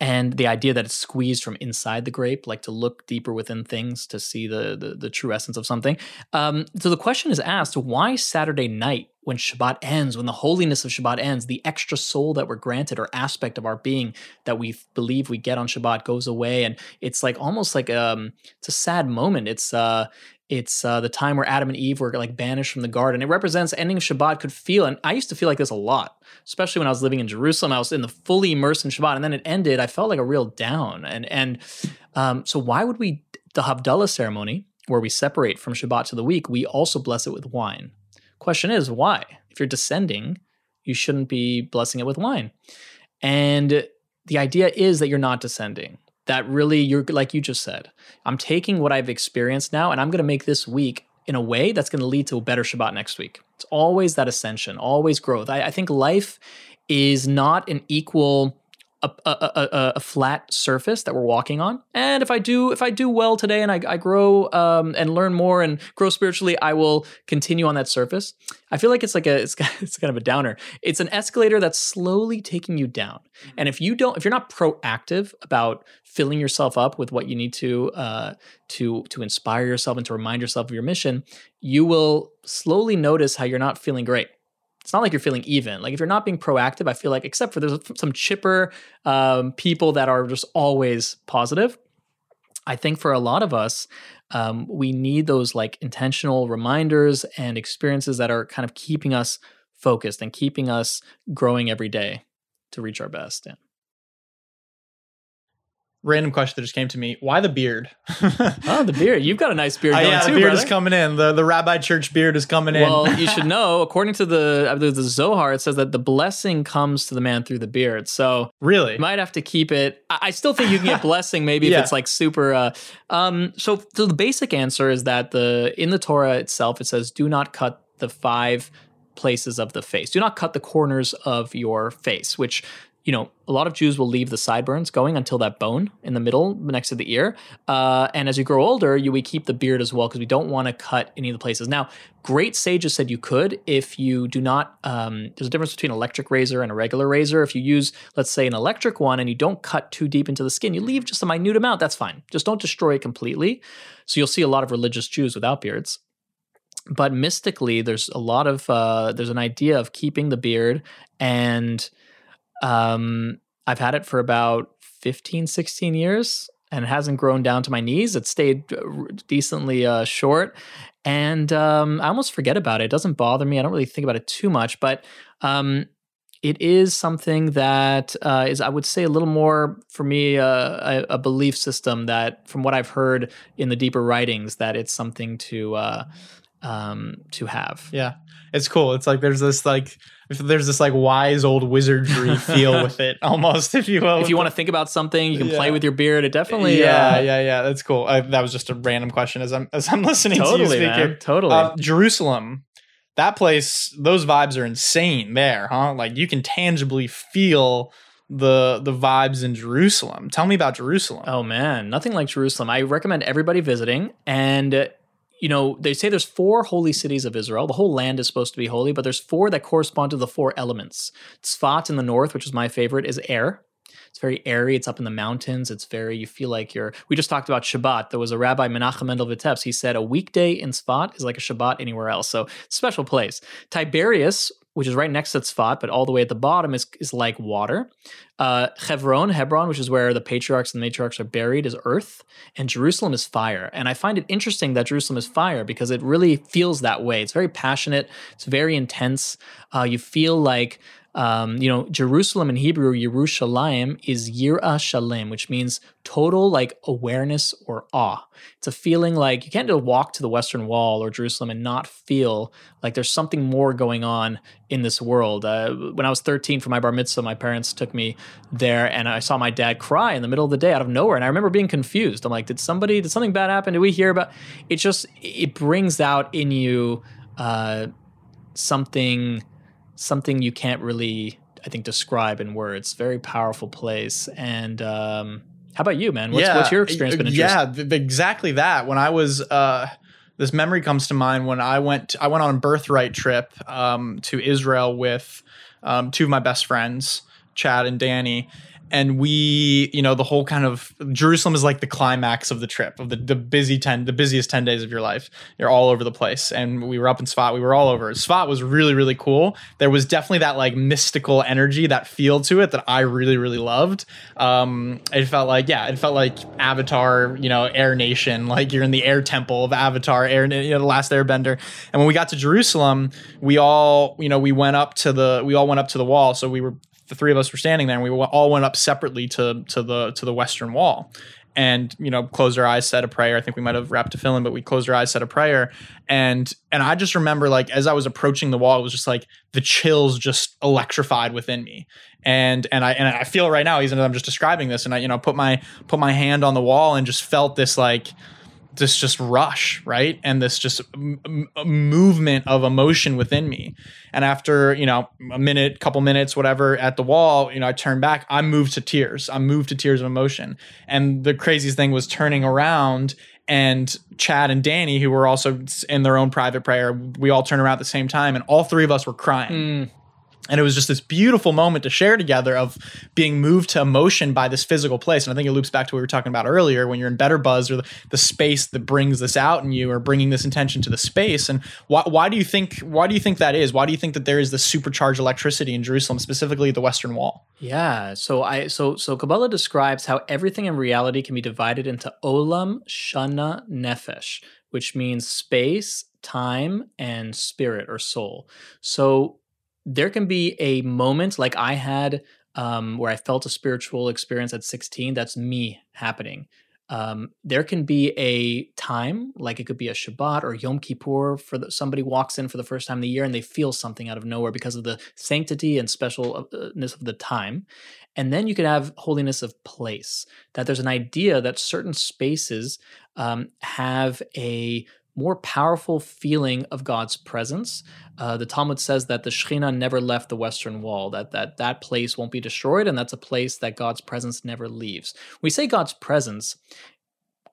and the idea that it's squeezed from inside the grape, like to look deeper within things to see the the, the true essence of something. Um, so the question is asked: Why Saturday night when Shabbat ends, when the holiness of Shabbat ends, the extra soul that we're granted or aspect of our being that we believe we get on Shabbat goes away, and it's like almost like um, it's a sad moment. It's uh, it's uh, the time where Adam and Eve were like banished from the garden. It represents ending Shabbat could feel, and I used to feel like this a lot, especially when I was living in Jerusalem. I was in the fully immersed in Shabbat, and then it ended. I felt like a real down, and and um, so why would we the Havdalah ceremony where we separate from Shabbat to the week? We also bless it with wine. Question is why? If you're descending, you shouldn't be blessing it with wine. And the idea is that you're not descending. That really, you're like you just said, I'm taking what I've experienced now and I'm going to make this week in a way that's going to lead to a better Shabbat next week. It's always that ascension, always growth. I, I think life is not an equal a, a, a, a, flat surface that we're walking on. And if I do if I do well today and I, I grow um, and learn more and grow spiritually, I will continue on that surface. I feel like it's like a it's, *laughs* it's kind of a downer. It's an escalator that's slowly taking you down. Mm-hmm. And if you don't if you're not proactive about filling yourself up with what you need to uh, to to inspire yourself and to remind yourself of your mission, you will slowly notice how you're not feeling great it's not like you're feeling even. Like if you're not being proactive, I feel like except for there's some chipper um, people that are just always positive. I think for a lot of us, um, we need those like intentional reminders and experiences that are kind of keeping us focused and keeping us growing every day to reach our best. Random question that just came to me. Why the beard? *laughs* oh, the beard. You've got a nice beard uh, going yeah, too, the beard brother. is coming in. The the rabbi church beard is coming in. Well, you should *laughs* know, according to the I believe the Zohar, it says that the blessing comes to the man through the beard. So really, you might have to keep it. I, I still think you can get *laughs* blessing maybe yeah. if it's like super. Uh, um, so, so the basic answer is that the in the Torah itself it says, "Do not cut the five places of the face. Do not cut the corners of your face," which you know, a lot of Jews will leave the sideburns going until that bone in the middle next to the ear. Uh, and as you grow older, you we keep the beard as well because we don't want to cut any of the places. Now, great sages said you could if you do not. Um, there's a difference between electric razor and a regular razor. If you use, let's say, an electric one and you don't cut too deep into the skin, you leave just a minute amount. That's fine. Just don't destroy it completely. So you'll see a lot of religious Jews without beards but mystically there's a lot of uh, there's an idea of keeping the beard and um, I've had it for about 15, 16 years and it hasn't grown down to my knees. It stayed uh, decently uh, short. And um, I almost forget about it. It doesn't bother me. I don't really think about it too much, but um, it is something that uh, is, I would say, a little more for me uh, a, a, belief system that, from what I've heard in the deeper writings, that it's something to uh, um, to have. Yeah, it's cool. It's like there's this like there's this like wise old wizardry *laughs* feel with it almost if you will. If you want to think about something, you can yeah. play with your beard. It definitely yeah uh, yeah yeah that's cool. I, that was just a random question as I'm as I'm *laughs* listening totally, to you speaking. Man, totally. Uh, Jerusalem. That place, those vibes are insane there, huh? Like you can tangibly feel the the vibes in Jerusalem. Tell me about Jerusalem. Oh man, nothing like Jerusalem. I recommend everybody visiting and you know, they say there's four holy cities of Israel. The whole land is supposed to be holy, but there's four that correspond to the four elements. Tzfat in the north, which is my favorite, is air. It's very airy. It's up in the mountains. It's very, you feel like you're. We just talked about Shabbat. There was a rabbi, Menachem Mendel Vitebsk. He said a weekday in Tzfat is like a Shabbat anywhere else. So, special place. Tiberias, which is right next to Tzfat, but all the way at the bottom is, is like water. Uh, Hebron, Hebron, which is where the patriarchs and the matriarchs are buried, is earth, and Jerusalem is fire. And I find it interesting that Jerusalem is fire because it really feels that way. It's very passionate. It's very intense. Uh, you feel like um, you know, Jerusalem in Hebrew, Yerushalayim, is Yira Shalem, which means total like awareness or awe. It's a feeling like you can't just walk to the Western Wall or Jerusalem and not feel like there's something more going on in this world. Uh, when I was 13 for my bar mitzvah, my parents took me there and I saw my dad cry in the middle of the day out of nowhere. And I remember being confused. I'm like, did somebody, did something bad happen? Did we hear about it? Just, it brings out in you uh, something something you can't really, I think, describe in words. Very powerful place. And um, how about you, man? What's, yeah, what's your experience been? Yeah, th- exactly that. When I was, uh, this memory comes to mind when I went. I went on a birthright trip um, to Israel with um, two of my best friends, Chad and Danny, and we you know the whole kind of jerusalem is like the climax of the trip of the, the busy 10 the busiest 10 days of your life. You're all over the place. And we were up in Tzfat we were all over Tzfat was really really cool. There was definitely that like mystical energy that feel to it that i really really loved. Um it felt like yeah it felt like avatar you know air nation *laughs* like you're in the air temple of avatar air you know the last airbender. And when we got to jerusalem we all you know we went up to the we all went up to the wall. So we were the three of us were standing there and we all went up separately to to the to the western wall. And you know closed our eyes said a prayer. I think we might have wrapped tefillin but we closed our eyes said a prayer. And and i just remember like as i was approaching the wall it was just like the chills just electrified within me. And and i and i feel right now even as i'm just describing this. And i you know put my put my hand on the wall and just felt this like this just rush, right? And this just m- movement of emotion within me. And after, you know, a minute, couple minutes, whatever at the wall, you know, I turned back, I moved to tears. I moved to tears of emotion. And the craziest thing was turning around and Chad and Danny, who were also in their own private prayer, we all turned around at the same time and all three of us were crying. Mm and it was just this beautiful moment to share together of being moved to emotion by this physical place. And i think it loops back to what we were talking about earlier when you're in better buzz or the, the space that brings this out in you or bringing this intention to the space. And why, why do you think why do you think that is? Why do you think that there is this supercharged electricity in jerusalem specifically the western wall? Yeah. So i so so kabbalah describes how everything in reality can be divided into olam shana nefesh which means space time and spirit or soul. So there can be a moment like I had um, where I felt a spiritual experience at 16. That's me happening. Um, there can be a time, like it could be a Shabbat or Yom Kippur, for the, somebody walks in for the first time in the year and they feel something out of nowhere because of the sanctity and specialness of the time. And then you could have holiness of place, that there's an idea that certain spaces um, have a more powerful feeling of God's presence. Uh, the Talmud says that the Shekhinah never left the Western Wall, that, that that place won't be destroyed, and that's a place that God's presence never leaves. We say God's presence,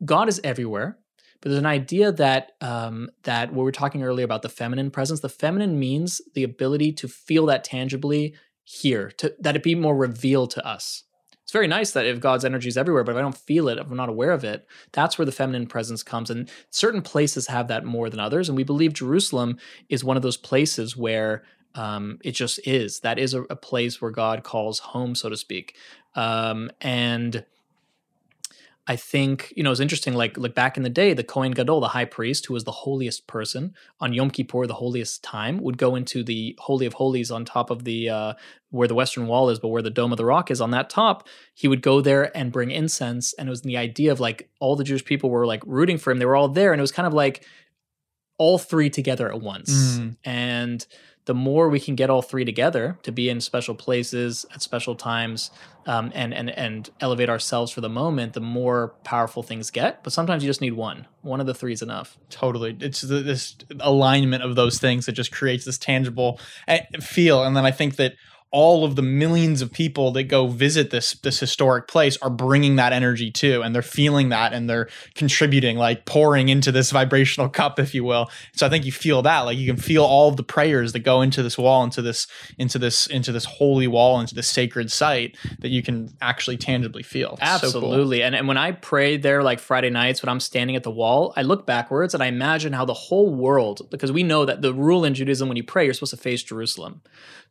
God is everywhere. But there's an idea that um, that what we were talking earlier about the feminine presence. The feminine means the ability to feel that tangibly here, to that it be more revealed to us it's very nice that if God's energy is everywhere, but if I don't feel it, if I'm not aware of it, that's where the feminine presence comes. And certain places have that more than others. And we believe Jerusalem is one of those places where um, it just is. That is a, a, place where God calls home, so to speak. Um, and I think you know it's interesting. Like like back in the day, the Kohen Gadol, the high priest, who was the holiest person on Yom Kippur, the holiest time, would go into the holy of holies on top of the uh, where the western wall is, but where the dome of the rock is. On that top, he would go there and bring incense, and it was the idea of like all the Jewish people were like rooting for him. They were all there, and it was kind of like all three together at once, mm. and the more we can get all three together to be in special places at special times um, and and and elevate ourselves for the moment, the more powerful things get. But sometimes you just need one. One of the three is enough. Totally, it's the, this alignment of those things that just creates this tangible eh, feel. And then I think that all of the millions of people that go visit this this historic place are bringing that energy too and they're feeling that and they're contributing like pouring into this *laughs* vibrational cup if you will. So i think you feel that like you can feel all of the prayers that go into this wall into this into this into this holy wall into this sacred site that you can actually tangibly feel. It's absolutely so cool. and, and when i pray there like friday nights when i'm standing at the wall i look backwards and i imagine how the whole world because we know that the rule in judaism when you pray you're supposed to face jerusalem.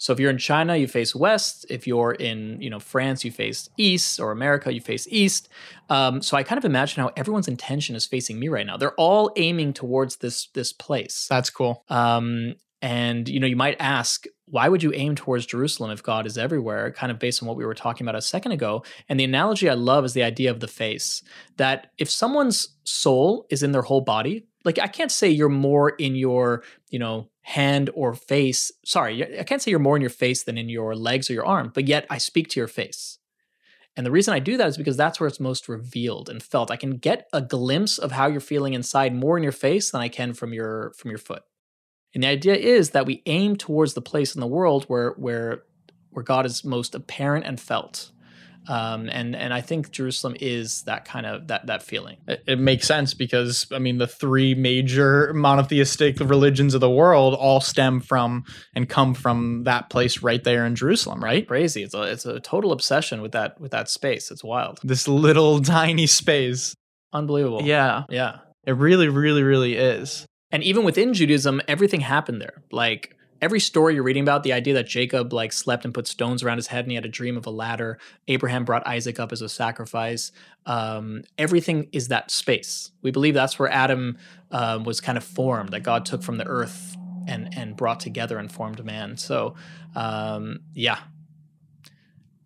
So if you're in China, you face west. If you're in you know France, you face east, or America, you face east. Um, so I kind of imagine how everyone's intention is facing me right now. They're all aiming towards this this place. That's cool. Um, and you know, you might ask, why would you aim towards Jerusalem if God is everywhere? Kind of based on what we were talking about a second ago. And the analogy I love is the idea of the face. That if someone's soul is in their whole body, like I can't say you're more in your, you know, hand or face. Sorry, I can't say you're more in your face than in your legs or your arm, but yet I speak to your face. And the reason I do that is because that's where it's most revealed and felt. I can get a glimpse of how you're feeling inside more in your face than I can from your from your foot. And the idea is that we aim towards the place in the world where where where God is most apparent and felt. Um, and and I think Jerusalem is that kind of that that feeling. It, it, makes sense because I mean the three major monotheistic religions of the world all stem from and come from that place right there in Jerusalem, right? Crazy. It's a it's a total obsession with that with that space. It's wild. This little *laughs* tiny space. Unbelievable. Yeah. Yeah. It really, really, really is. And even within Judaism, everything happened there. Like every story you're reading about, the idea that Jacob like slept and put stones around his head and he had a dream of a ladder. Abraham brought Isaac up as a sacrifice. Um, everything is that space. We believe that's where Adam uh, was kind of formed, that God took from the earth and and brought together and formed man. So um, yeah.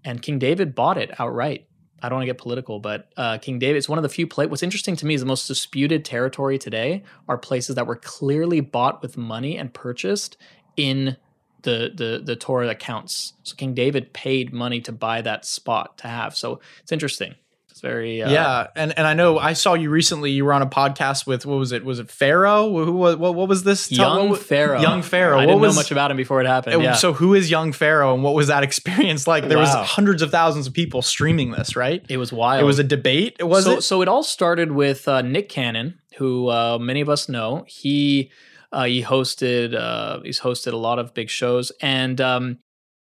And King David bought it outright. I don't want to get political, but uh, King David, it's one of the few places. What's interesting to me is the most disputed territory today are places that were clearly bought with money and purchased in the the the Torah accounts. So King David paid money to buy that spot to have. So it's interesting. It's very uh, yeah. And and I know I saw you recently. You were on a podcast with what was it? Was it Pharaoh? Who was what? What was this? Young what, Pharaoh. Young Pharaoh. I didn't was, know much about him before it happened. Yeah. So who is Young Pharaoh, and what was that *laughs* experience like? There wow. was hundreds of thousands of people streaming this, right? It was wild. It was a debate. Was so, it? So it all started with uh, Nick Cannon, who uh, many of us know. He uh, he hosted uh, he's hosted a lot of big shows, and um,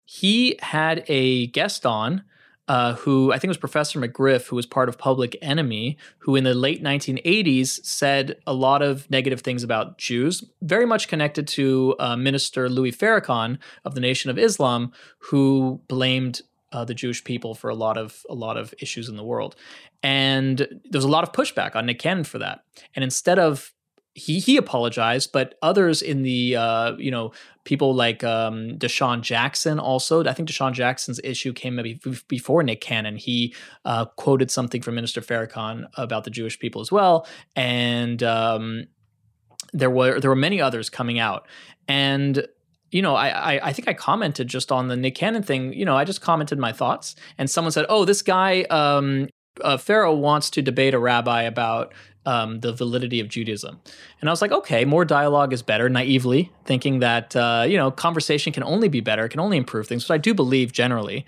he had a guest on uh, who I think was Professor McGriff, who was part of Public Enemy, who in the late 1980s said a lot of negative things about Jews, very much connected to uh, Minister Louis Farrakhan of the Nation of Islam, who blamed uh, the Jewish people for a lot of a lot of issues in the world, and there was a lot of pushback on Nick Cannon for that. And instead of he he apologized, but others in the uh, you know people like um, DeSean Jackson also. I think DeSean Jackson's issue came maybe before Nick Cannon. He uh, quoted something from Minister Farrakhan about the Jewish people as well, and um, there were there were many others coming out, and you know, I, I, I think I commented just on the Nick Cannon thing. You know, I just commented my thoughts, and someone said, "Oh, this guy, um, uh, Pharaoh wants to debate a rabbi about um, the validity of Judaism. And I was like, okay, more dialogue is better, naively thinking that, uh, you know, conversation can only be better, can only improve things, which I do believe generally.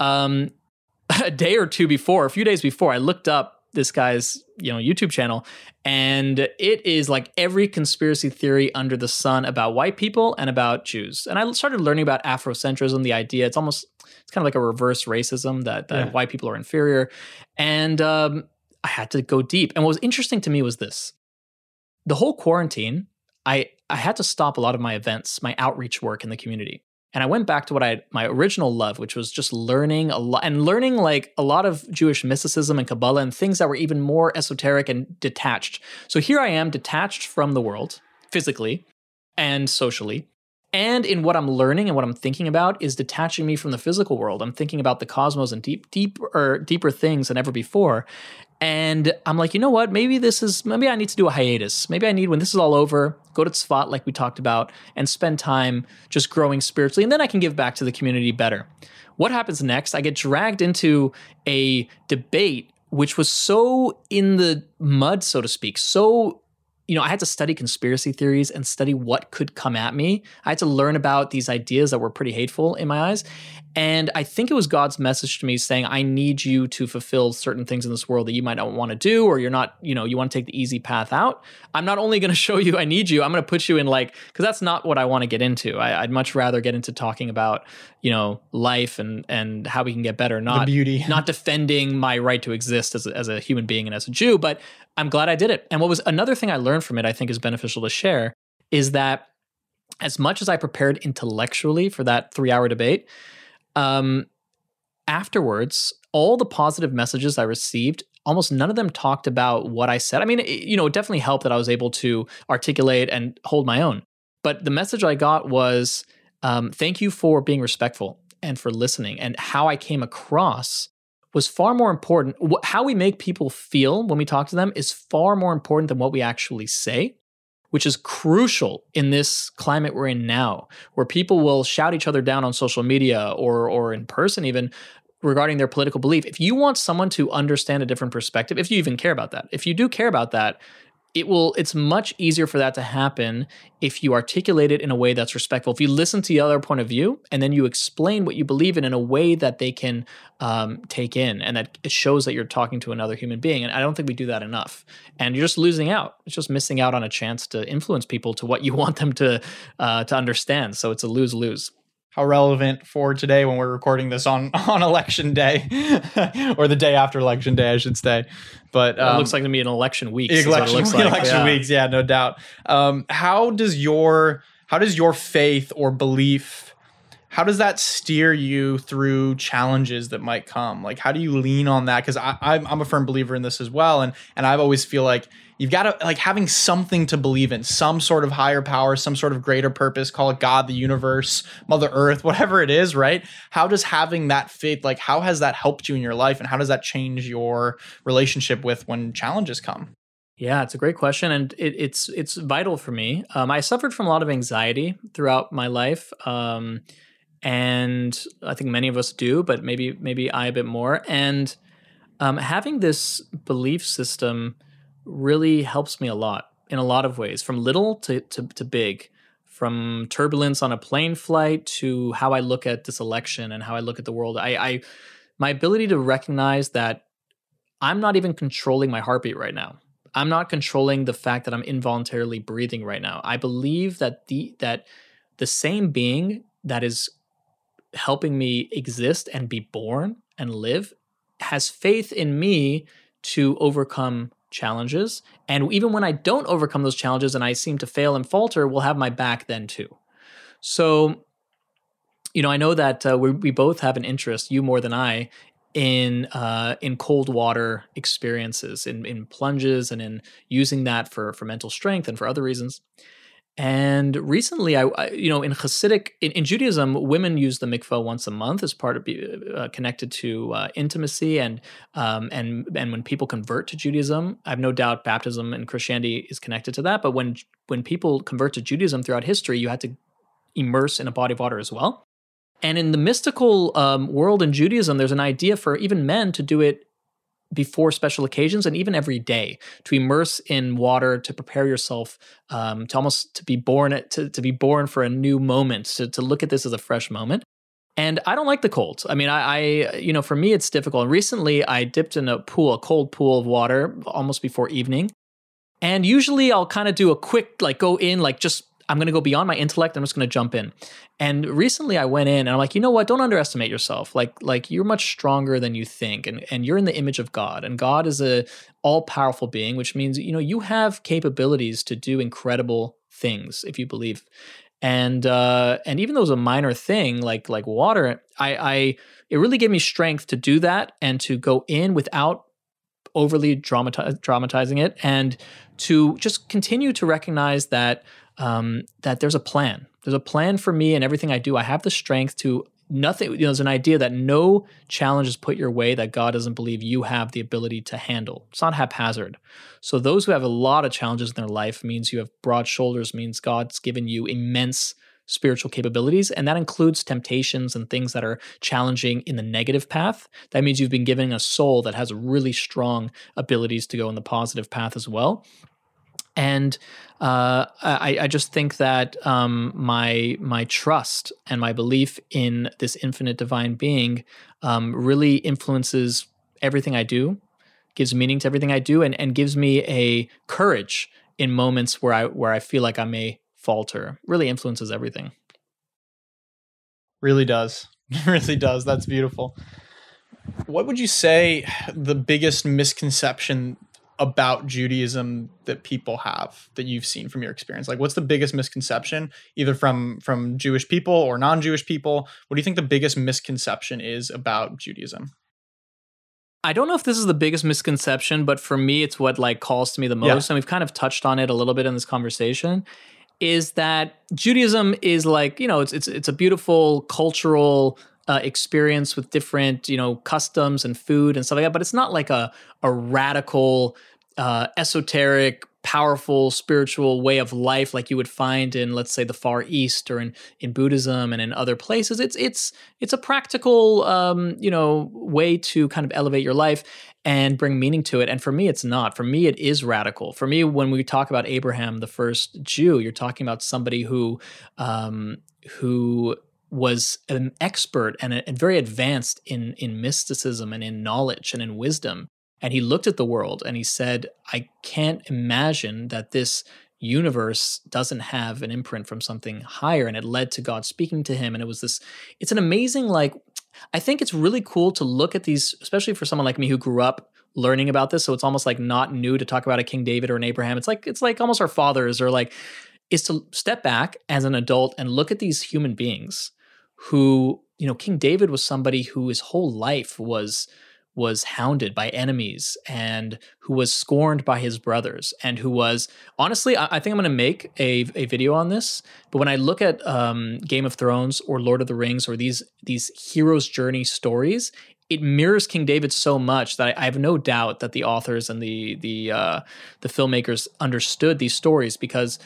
Um, *laughs* a day or two before, a few days before, I looked up this guy's you know YouTube channel, and it is like every conspiracy theory under the sun about white people and about Jews. And I started learning about Afrocentrism, the idea it's almost it's kind of like a reverse racism that, that yeah. white people are inferior, and um, I had to go deep. And what was interesting to me was this: the whole quarantine, I I had to stop a lot of my events, my outreach work in the community and I went back to what I my original love, which was just learning a lot and learning like a lot of Jewish mysticism and Kabbalah and things that were even more esoteric and detached. So here I am, detached from the world physically and socially. And in what I'm learning and what I'm thinking about is detaching me from the physical world. I'm thinking about the cosmos and deep, deeper, deeper things than ever before. And I'm like, you know what? Maybe this is, maybe I need to do a hiatus. Maybe I need, when this is all over, go to Tzfat, like we talked about, and spend time just growing spiritually. And then I can give back to the community better. What happens next? I get dragged into a debate which was so in the mud, so to speak, so you know, I had to study conspiracy theories and study what could come at me. I had to learn about these ideas that were pretty hateful in my eyes. And I think it was God's message to me saying, I need you to fulfill certain things in this world that you might not want to do, or you're not, you know, you want to take the easy path out. I'm not only going *laughs* to show you I need you, I'm going to put you in like, because that's not what I want to get into. I, would much rather get into talking about, you know, life and and how we can get better, not the beauty, not defending my right to exist as a, as a human being and as a Jew. But I'm glad I did it. And what was another thing I learned from it, I think is beneficial to share, is that as much as I prepared intellectually for that three hour debate, um, afterwards, all the positive messages I received, almost none of them talked about what I said. I mean, it, you know, it definitely helped that I was able to articulate and hold my own. But the message I got was um, thank you for being respectful and for listening. And how I came across was far more important. How we make people feel when we talk to them is far more important than what we actually say which is crucial in this climate we're in now, where people will shout each other down on social media or or in person even regarding their political belief. If you want someone to understand a different perspective, if you even care about that, if you do care about that, it will it's much easier for that to happen if you articulate it in a way that's respectful. If you listen to the other point of view and then you explain what you believe in in a way that they can um, take in and that it shows that you're talking to another human being and i don't think we do that enough. And you're just losing out. It's just missing out on a chance to influence people to what you *laughs* want them to uh, to understand. So it's a lose-lose how relevant for today when we're recording this on *laughs* on election day *laughs* or the day after election day, I should say. But um, it looks like to me an election week. Election, *laughs* like. election yeah. weeks, yeah, no doubt. Um, how does your how does your faith or belief how does that steer you through challenges that might come like how do you lean on that because I'm, I'm a firm believer in this as well and and i've always feel like you've got to like having something to believe in some sort of higher power some sort of greater purpose call it god the universe mother earth *laughs* whatever it is right how does having that faith like how has that helped you in your life and how does that change your relationship with when challenges come yeah, it's a great question, and it, it's it's vital for me. Um, I suffered from a lot of anxiety throughout my life. Um, and I think many of us do, but maybe maybe I a bit more. And um, having this belief system really helps me a lot in a lot of ways, from little to, to, to big, from turbulence on a plane flight to how I look at this election and how I look at the world. I, I my ability to recognize that I'm not even controlling my heartbeat right now. I'm not controlling the fact that I'm involuntarily breathing right now. I believe that the that the same being that is helping me exist and be born and live has faith in me to overcome challenges. And even when I don't overcome those challenges and I seem to fail and falter, will have my back then too. So, you know, I know that uh, we, we both have an interest, you more than I, in uh, in cold water experiences, in in plunges, and in using that for for mental strength and for other reasons. And recently, I, I, you know, in Hasidic, in, in, Judaism, women use the mikvah once a month as part of uh, connected to uh, intimacy, and um, and and when people convert to Judaism, I have no doubt baptism in Christianity is connected to that. But when when people convert to Judaism throughout history, you had to immerse in a body of water as well. And in the mystical um, world in Judaism, there's an idea for even men to do it before special occasions and even every day to immerse in water to prepare yourself um, to almost to be born to, to be born for a new moment to, to look at this as a fresh moment and I don't like the cold. I mean, I, I, you know, for me, it's difficult. And recently, I dipped in a pool, a cold pool of water almost before evening. And usually I'll kind of do a quick, like, go in, like, just, I'm going to go beyond my intellect. I'm just going to jump in. And recently I went in and I'm like, you know what? Don't underestimate yourself. Like, like you're much stronger than you think. And, and you're in the image of God. And God is a all powerful being, which means, you know, you have capabilities to do incredible things if you believe and uh, and even though it was a minor thing like like water, I, I it really gave me strength to do that and to go in without overly dramatizing it and to just continue to recognize that um, that there's a plan. There's a plan for me and everything I do. I have the strength to nothing you know there's an idea that no challenge is put your way that god doesn't believe you have the ability to handle it's not haphazard so those who have a lot of challenges in their life means you have broad shoulders means god's given you immense spiritual capabilities and that includes temptations and things that are challenging in the negative path that means you've been given a soul that has really strong abilities to go in the positive path as well and uh, I, I, just think that um, my my trust and my belief in this infinite divine being um, really influences everything I do, gives meaning to everything I do, and, and gives me a courage in moments where I where I feel like I may falter. Really influences everything. Really does. *laughs* really does. That's beautiful. What would you say the biggest misconception about Judaism that people have that you've seen from your experience? Like what's the biggest misconception either from from Jewish people or non-Jewish people? What do you think the biggest misconception is about Judaism? I don't know if this is the biggest misconception, but for me it's what like calls to me the most yeah. and we've kind of touched on it a little bit in this conversation is that Judaism is like, you know, it's it's it's a beautiful cultural uh, experience with different, you know, customs and food and stuff like that. But it's not like a a radical uh, esoteric, powerful spiritual way of life like you would find in, let's say, the Far East or in in Buddhism and in other places. It's it's it's a practical, um, you know, way to kind of elevate your life and bring meaning to it. And for me, it's not. For me, it is radical. For me, when we talk about Abraham, the first Jew, you're talking about somebody who um, who was an expert and, and very advanced in in mysticism and in knowledge and in wisdom and he looked at the world and he said, I can't imagine that this universe doesn't have an imprint from something higher. And it led to God speaking to him. And it was this, it's an amazing, like, I think it's really cool to look at these, especially for someone like me who grew up learning about this. So it's almost like not new to talk about a King David or an Abraham. It's like, it's like almost our fathers or like, is to step back as an adult and look at these human beings who, you know, King David was somebody who his whole life was was hounded by enemies and who was scorned by his brothers and who was honestly i, I think i'm going to make a, a video on this but when i look at um, game of thrones or lord of the rings or these these heroes journey stories it mirrors king david so much that I, I have no doubt that the authors and the the uh, the filmmakers understood these stories because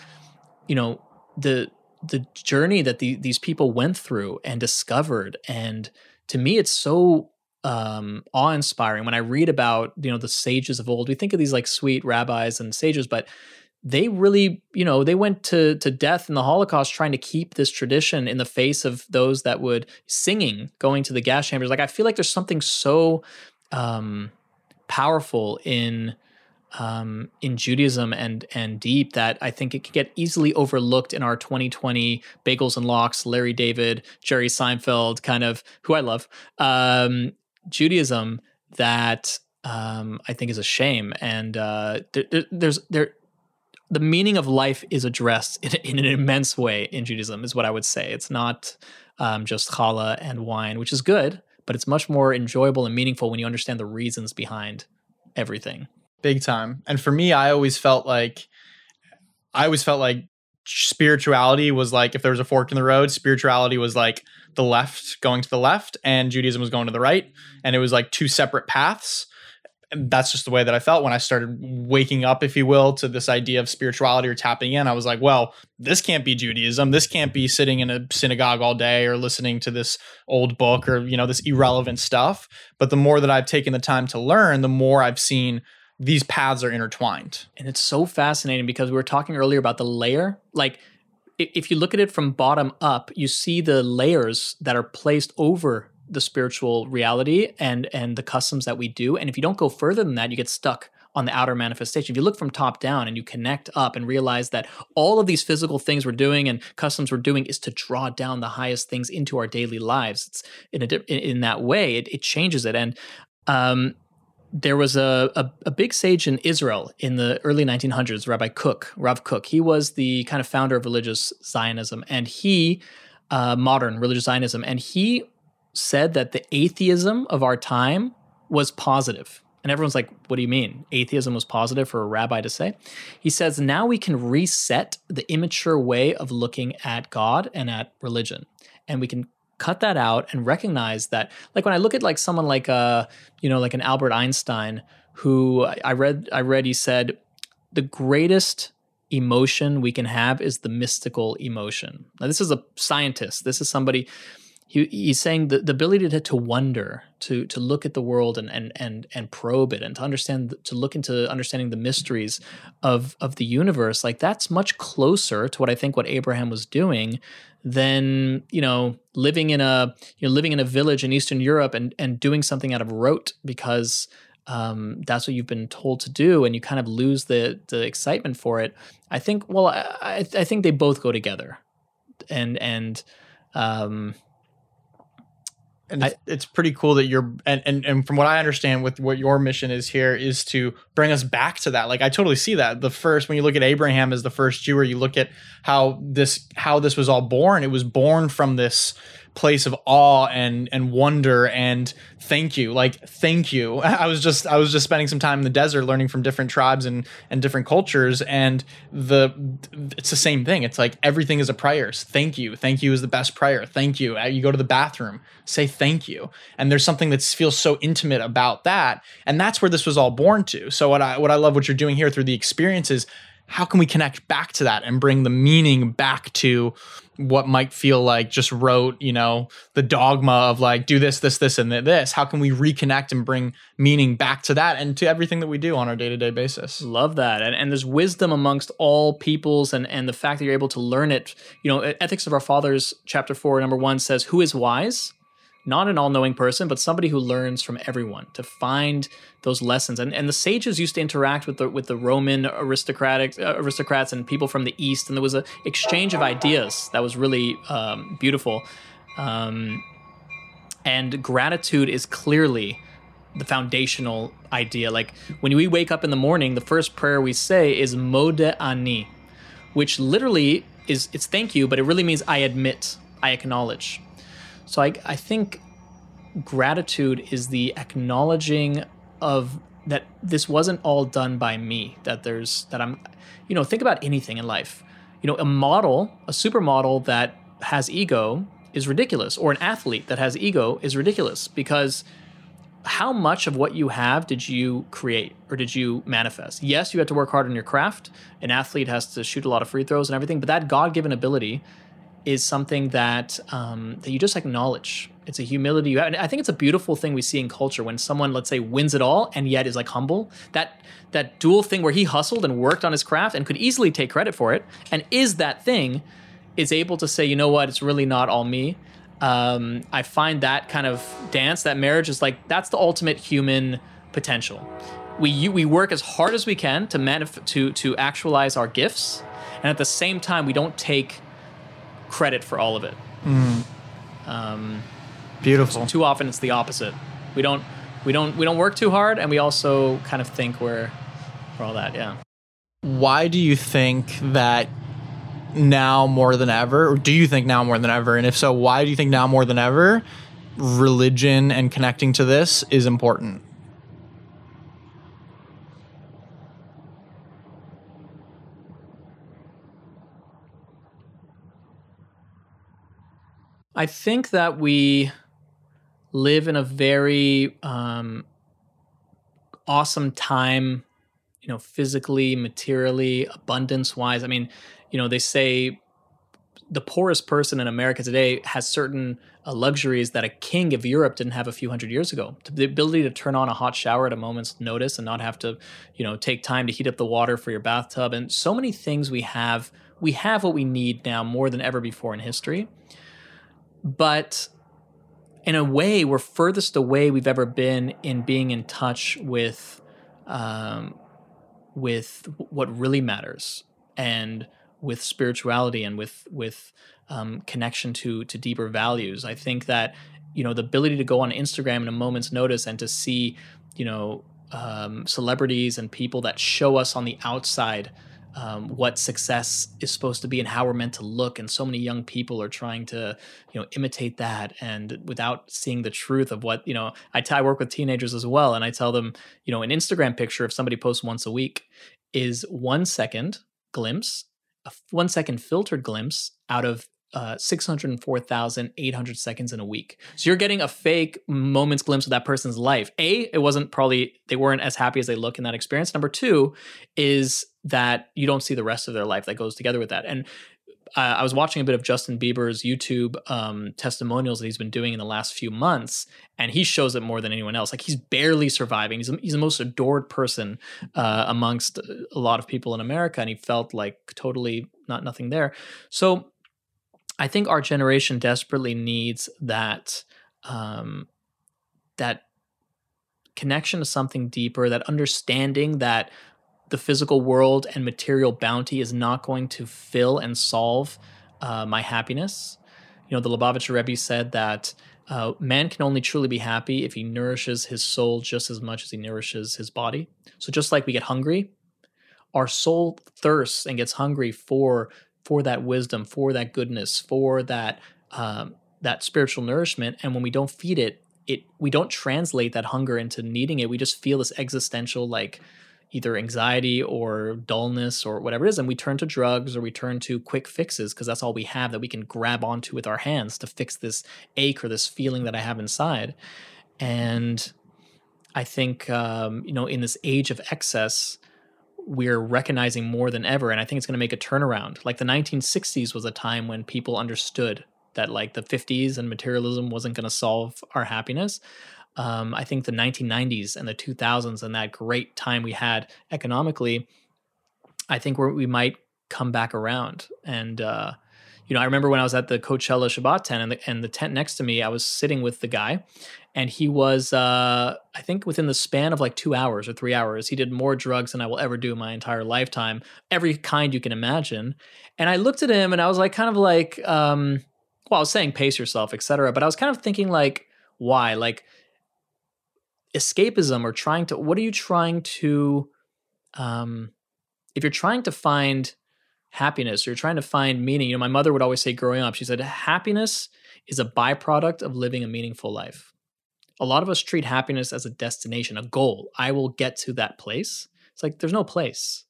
you know the the journey that the, these people went through and discovered and to me it's so um, awe-inspiring when I read about you know the sages of old. We think of these like sweet rabbis and sages, but they really you know they went to to death in the Holocaust trying to keep this tradition in the face of those that would singing going to the gas chambers. Like I feel like there's something so um, powerful in um, in Judaism and and deep that I think it can get easily overlooked in our 2020 bagels and lox, Larry David, Jerry Seinfeld kind of who I love um, Judaism that um, I think is a shame. And uh, there, there, there's there the meaning of life is addressed in, in, an immense way in Judaism, is what I would say. It's not um, just challah and wine, which is good, but it's much more enjoyable and meaningful when you understand the reasons behind everything. Big time. And for me, I always felt like I always felt like spirituality was like if there was a fork in the road, spirituality was like the left going to the left and Judaism was going to the right. And it was like two separate paths. and that's just the way that I felt when I started waking up, if you will, to this idea of spirituality or tapping in. I was like, well, this can't be Judaism. This can't be sitting in a synagogue all day or listening to this old book or, you know, this irrelevant stuff. But the more that I've taken the time to learn, the more I've seen these paths are intertwined. And it's so fascinating because we were talking earlier about the layer. Like, if you look at it from bottom up, you see the layers that are placed over the spiritual reality and and the customs that we do and if you don't go further than that you get stuck on the outer manifestation if you look from top down and you connect up and realize that all of these physical things we're doing and customs we're doing is to draw down the highest things into our daily lives it's in a in that way it, it changes it and um, there was a, a, a, big sage in Israel in the early 1900s, Rabbi Kook, Rav Kook. He was the kind of founder of religious Zionism and he, uh, modern religious Zionism, and he said that the atheism of our time was positive. And everyone's like, what do you mean? Atheism was positive for a rabbi to say? He says, now we can reset the immature way of looking at God and at religion. And we can cut that out and recognize that, like when I look at like someone like uh, you know, like an Albert Einstein, who I read, I read he said, the greatest emotion we can have is the mystical emotion. Now, this is a scientist. This is somebody he, he's saying the, the ability to, to wonder, to to look at the world and and and and probe it, and to understand, to look into understanding the mysteries of of the universe, like that's much closer to what I think what Abraham was doing than you know living in a you know living in a village in Eastern Europe and and doing something out of rote because um, that's what you've been told to do, and you kind of lose the the excitement for it. I think well, I I think they both go together, and and um, and it's, I, it's, pretty cool that you're and, and and from what i understand with what your mission is here is to bring us back to that. Like i totally see that. The first when you look at abraham as the first jew or you look at how this how this was all born it was born from this place of awe and and wonder and thank you like thank you. *laughs* I was just i was just spending some time in the desert learning from different tribes and and different cultures and the it's the same thing. It's like everything is a prayer. Thank you. Thank you is the best prayer. Thank you. Uh, you go to the bathroom. Say thank you. And there's something that feels so intimate about that. And that's where this was all born to. So what i what i love what you're doing here through the experiences how can we connect back to that and bring the meaning back to what might feel like just rote, you know, the dogma of like do this, this, this, and this. How can we reconnect and bring meaning back to that and to everything that we do on our day to day basis? Love that, and and there's wisdom amongst all peoples, and and the fact that you're able to learn it. You know, Ethics of Our Fathers, chapter four, number one says, "Who is wise." Not an all-knowing person, but somebody who learns from everyone to find those lessons. And and the sages used to interact with the with the Roman aristocratic uh, aristocrats and people from the East, and there was an exchange of ideas that was really um, beautiful. Um, and gratitude is clearly the foundational idea. Like when we wake up in the morning, the first prayer we say is Modeh Ani, which literally is it's thank you, but it really means I admit, I acknowledge. So I, I think gratitude is the acknowledging of that this wasn't all done by me that there's that i'm you know think about anything in life. You know a model a supermodel that has ego is ridiculous or an athlete that has ego is ridiculous because how much of what you have did you create or did you manifest? Yes you had to work hard on your craft. An athlete has to shoot a lot of free throws and everything but that god-given ability is something that um, that you just acknowledge. It's a humility you have. And I think it's a beautiful thing we see in culture when someone, let's say, wins it all and yet is like humble. That that dual thing where he hustled and worked on his craft and could easily take credit for it, and is that thing, is able to say, you know what, it's really not all me. Um, I find that kind of dance, that marriage is like that's the ultimate human potential. We we work as hard as we can to manif- to to actualize our gifts, and at the same time, we don't take credit for all of it. Mm. Um, Beautiful. Too often it's the opposite. We don't we don't we don't work too hard, and we also kind of think we're we're all that. Yeah. Why do you think that now more than ever, or do you think now more than ever? And if so, why do you think now more than ever, religion and connecting to this is important? I think that we live in a very um, awesome time, you know, physically, materially, abundance wise. I mean, you know, they say the poorest person in America today has certain uh, luxuries that a king of Europe didn't have a few hundred years ago. The ability to turn on a hot shower at a moment's notice and not have to, you know, take time to heat up the water for your bathtub, and so many things we have. We have what we need now more than ever before in history. But in a way, we're furthest away we've ever been in being in touch with, um, with what really matters and with spirituality and with with um, connection to to deeper values. I think that you know the ability to go on Instagram in a moment's notice and to see you know um, celebrities and people that show us on the outside um, what success is supposed to be and how we're meant to look. And so many young people are trying to you know imitate that. And without seeing the truth of what you know I, t- I work with teenagers as well and i tell them you know an instagram picture if somebody posts once a week is one second glimpse a one second filtered glimpse out of uh, 604,800 seconds in a week. So you're getting a fake moment's glimpse of that person's life. A, it wasn't probably, they weren't as happy as they look in that experience. Number two is that you don't see the rest of their life that goes together with that. And uh, I was watching a bit of Justin Bieber's YouTube um, testimonials that he's been doing in the last few months, and he shows it more than anyone else. Like he's barely surviving. He's he's the most adored person uh, amongst a lot of people in America, and he felt like totally not nothing there. So I think our generation desperately needs that um, that connection to something deeper, that understanding that the physical world and material bounty is not going to fill and solve uh, my happiness. You know, the Lubavitcher Rebbe said that uh, man can only truly be happy if he nourishes his soul just as much as he nourishes his body. So just like we get hungry, our soul thirsts and gets hungry for for that wisdom, for that goodness, for that um, that spiritual nourishment. And when we don't feed it, it we don't translate that hunger into needing it. We just feel this existential like either anxiety or dullness or whatever it is, and we turn to drugs or we turn to quick fixes because that's all we have that we can grab onto with our hands to fix this ache or this feeling that I have inside. And I think um, you know in this age of excess we're recognizing more than ever and i think it's going to make a turnaround. Like the 1960s was a time when people understood that like the 50s and materialism wasn't going to solve our happiness. Um, i think the 1990s and the 2000s and that great time we had economically i think we might come back around. And uh, you know, I remember when I was at the Coachella Shabbat tent and the, and the tent next to me, I was sitting with the guy and he was, uh, I think within the span of like two hours or three hours, he did more drugs than I will ever do in my entire lifetime, every kind you can imagine. And I looked at him and I was like, kind of like, um, well, I was saying pace yourself, etc. But I was kind of thinking like, why? Like escapism or trying to, what are you trying to, um, if you're trying to find happiness or you're trying to find meaning. You know, my mother would always say growing up, she said, happiness is a byproduct of living a meaningful life. A lot of us treat happiness as a destination, a goal. I will get to that place. It's like there's no place.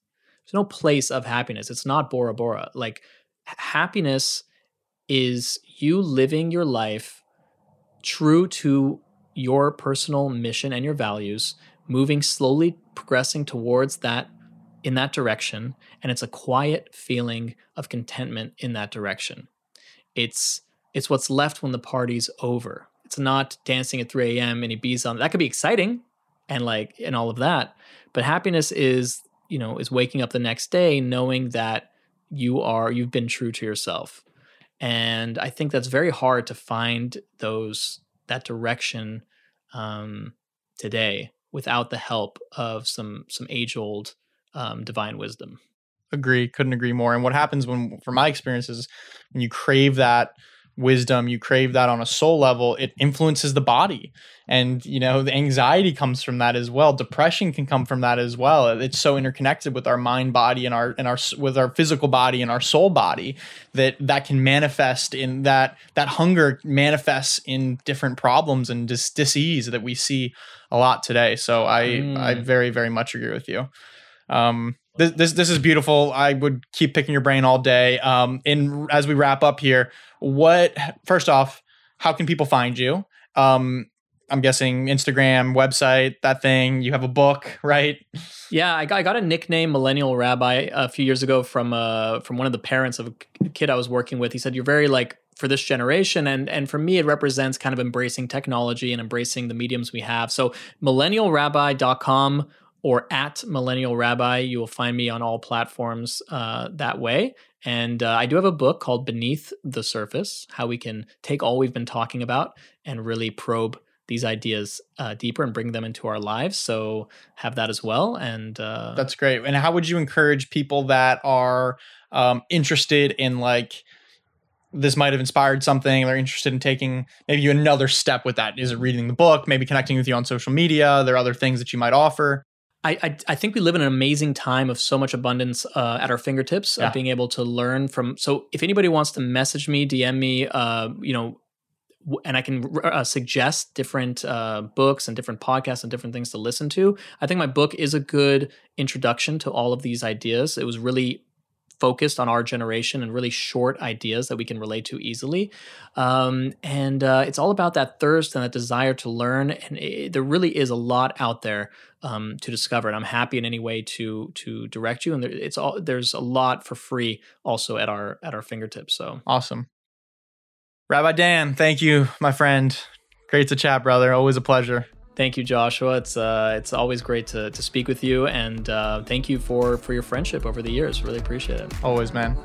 There's no place of happiness. It's not Bora Bora. Like happiness is you living your life true to your personal mission and your values, moving slowly progressing towards that in that direction and it's a quiet feeling of contentment in that direction it's it's what's left when the party's over it's not dancing at 3 a.m in ibiza that could be exciting and like and all of that but happiness is you know is waking up the next day knowing that you are you've been true to yourself and i think that's very hard to find those that direction um, today without the help of some some age old um, divine wisdom. Agree. Couldn't agree more. And what happens when, from my experiences, when you crave that wisdom, you crave that on a soul level, it influences the body. And, you know, the anxiety comes from that as well. Depression can come from that as well. It's so interconnected with our mind body and our, and our, with our physical body and our soul body that that can manifest in that, that hunger manifests in different problems and dis- disease that we see a lot today. So I, mm. I very, very much agree with you. Um, this, this this is beautiful. I would keep picking your brain all day. Um, in as we wrap up here, what first off, how can people find you? Um, I'm guessing Instagram, website, that thing. You have a book, right? Yeah, I got, I got a nickname, Millennial Rabbi, a few years ago from uh from one of the parents of a kid I was working with. He said, "You're very like for this generation and and for me it represents kind of embracing technology and embracing the mediums we have so millennialrabbi.com or at millennial rabbi you will find me on all platforms uh, that way. And uh, i do have a book called beneath the surface how we can take all we've been talking about and really probe these ideas uh, deeper and bring them into our lives. So have that as well and uh, that's great. And how would you encourage people that are um, interested in like this might have inspired something they're interested in taking maybe another step with that is it reading the book maybe connecting with you on social media there are other things that you might offer I, I, I think we live in an amazing time of so much abundance uh, at our fingertips yeah. of being able to learn from. So if anybody wants to message me, DM me, uh, you know, and I can uh, suggest different uh, books and different podcasts and different things to listen to. I think my book is a good introduction to all of these ideas. It was really focused on our generation and really short ideas that we can relate to easily. Um, and uh, it's all about that thirst and that desire to learn. And it, there really is a lot out there um, to discover. And I'm happy in any way to to direct you. And there, it's all there's a lot for free also at our at our fingertips. So awesome. Rabbi Dan, thank you, my friend. Great to chat, brother. Always a pleasure. Thank you, Joshua. It's uh, it's always great to, to speak with you, and uh, thank you for for your friendship over the years. Really appreciate it. Always, man.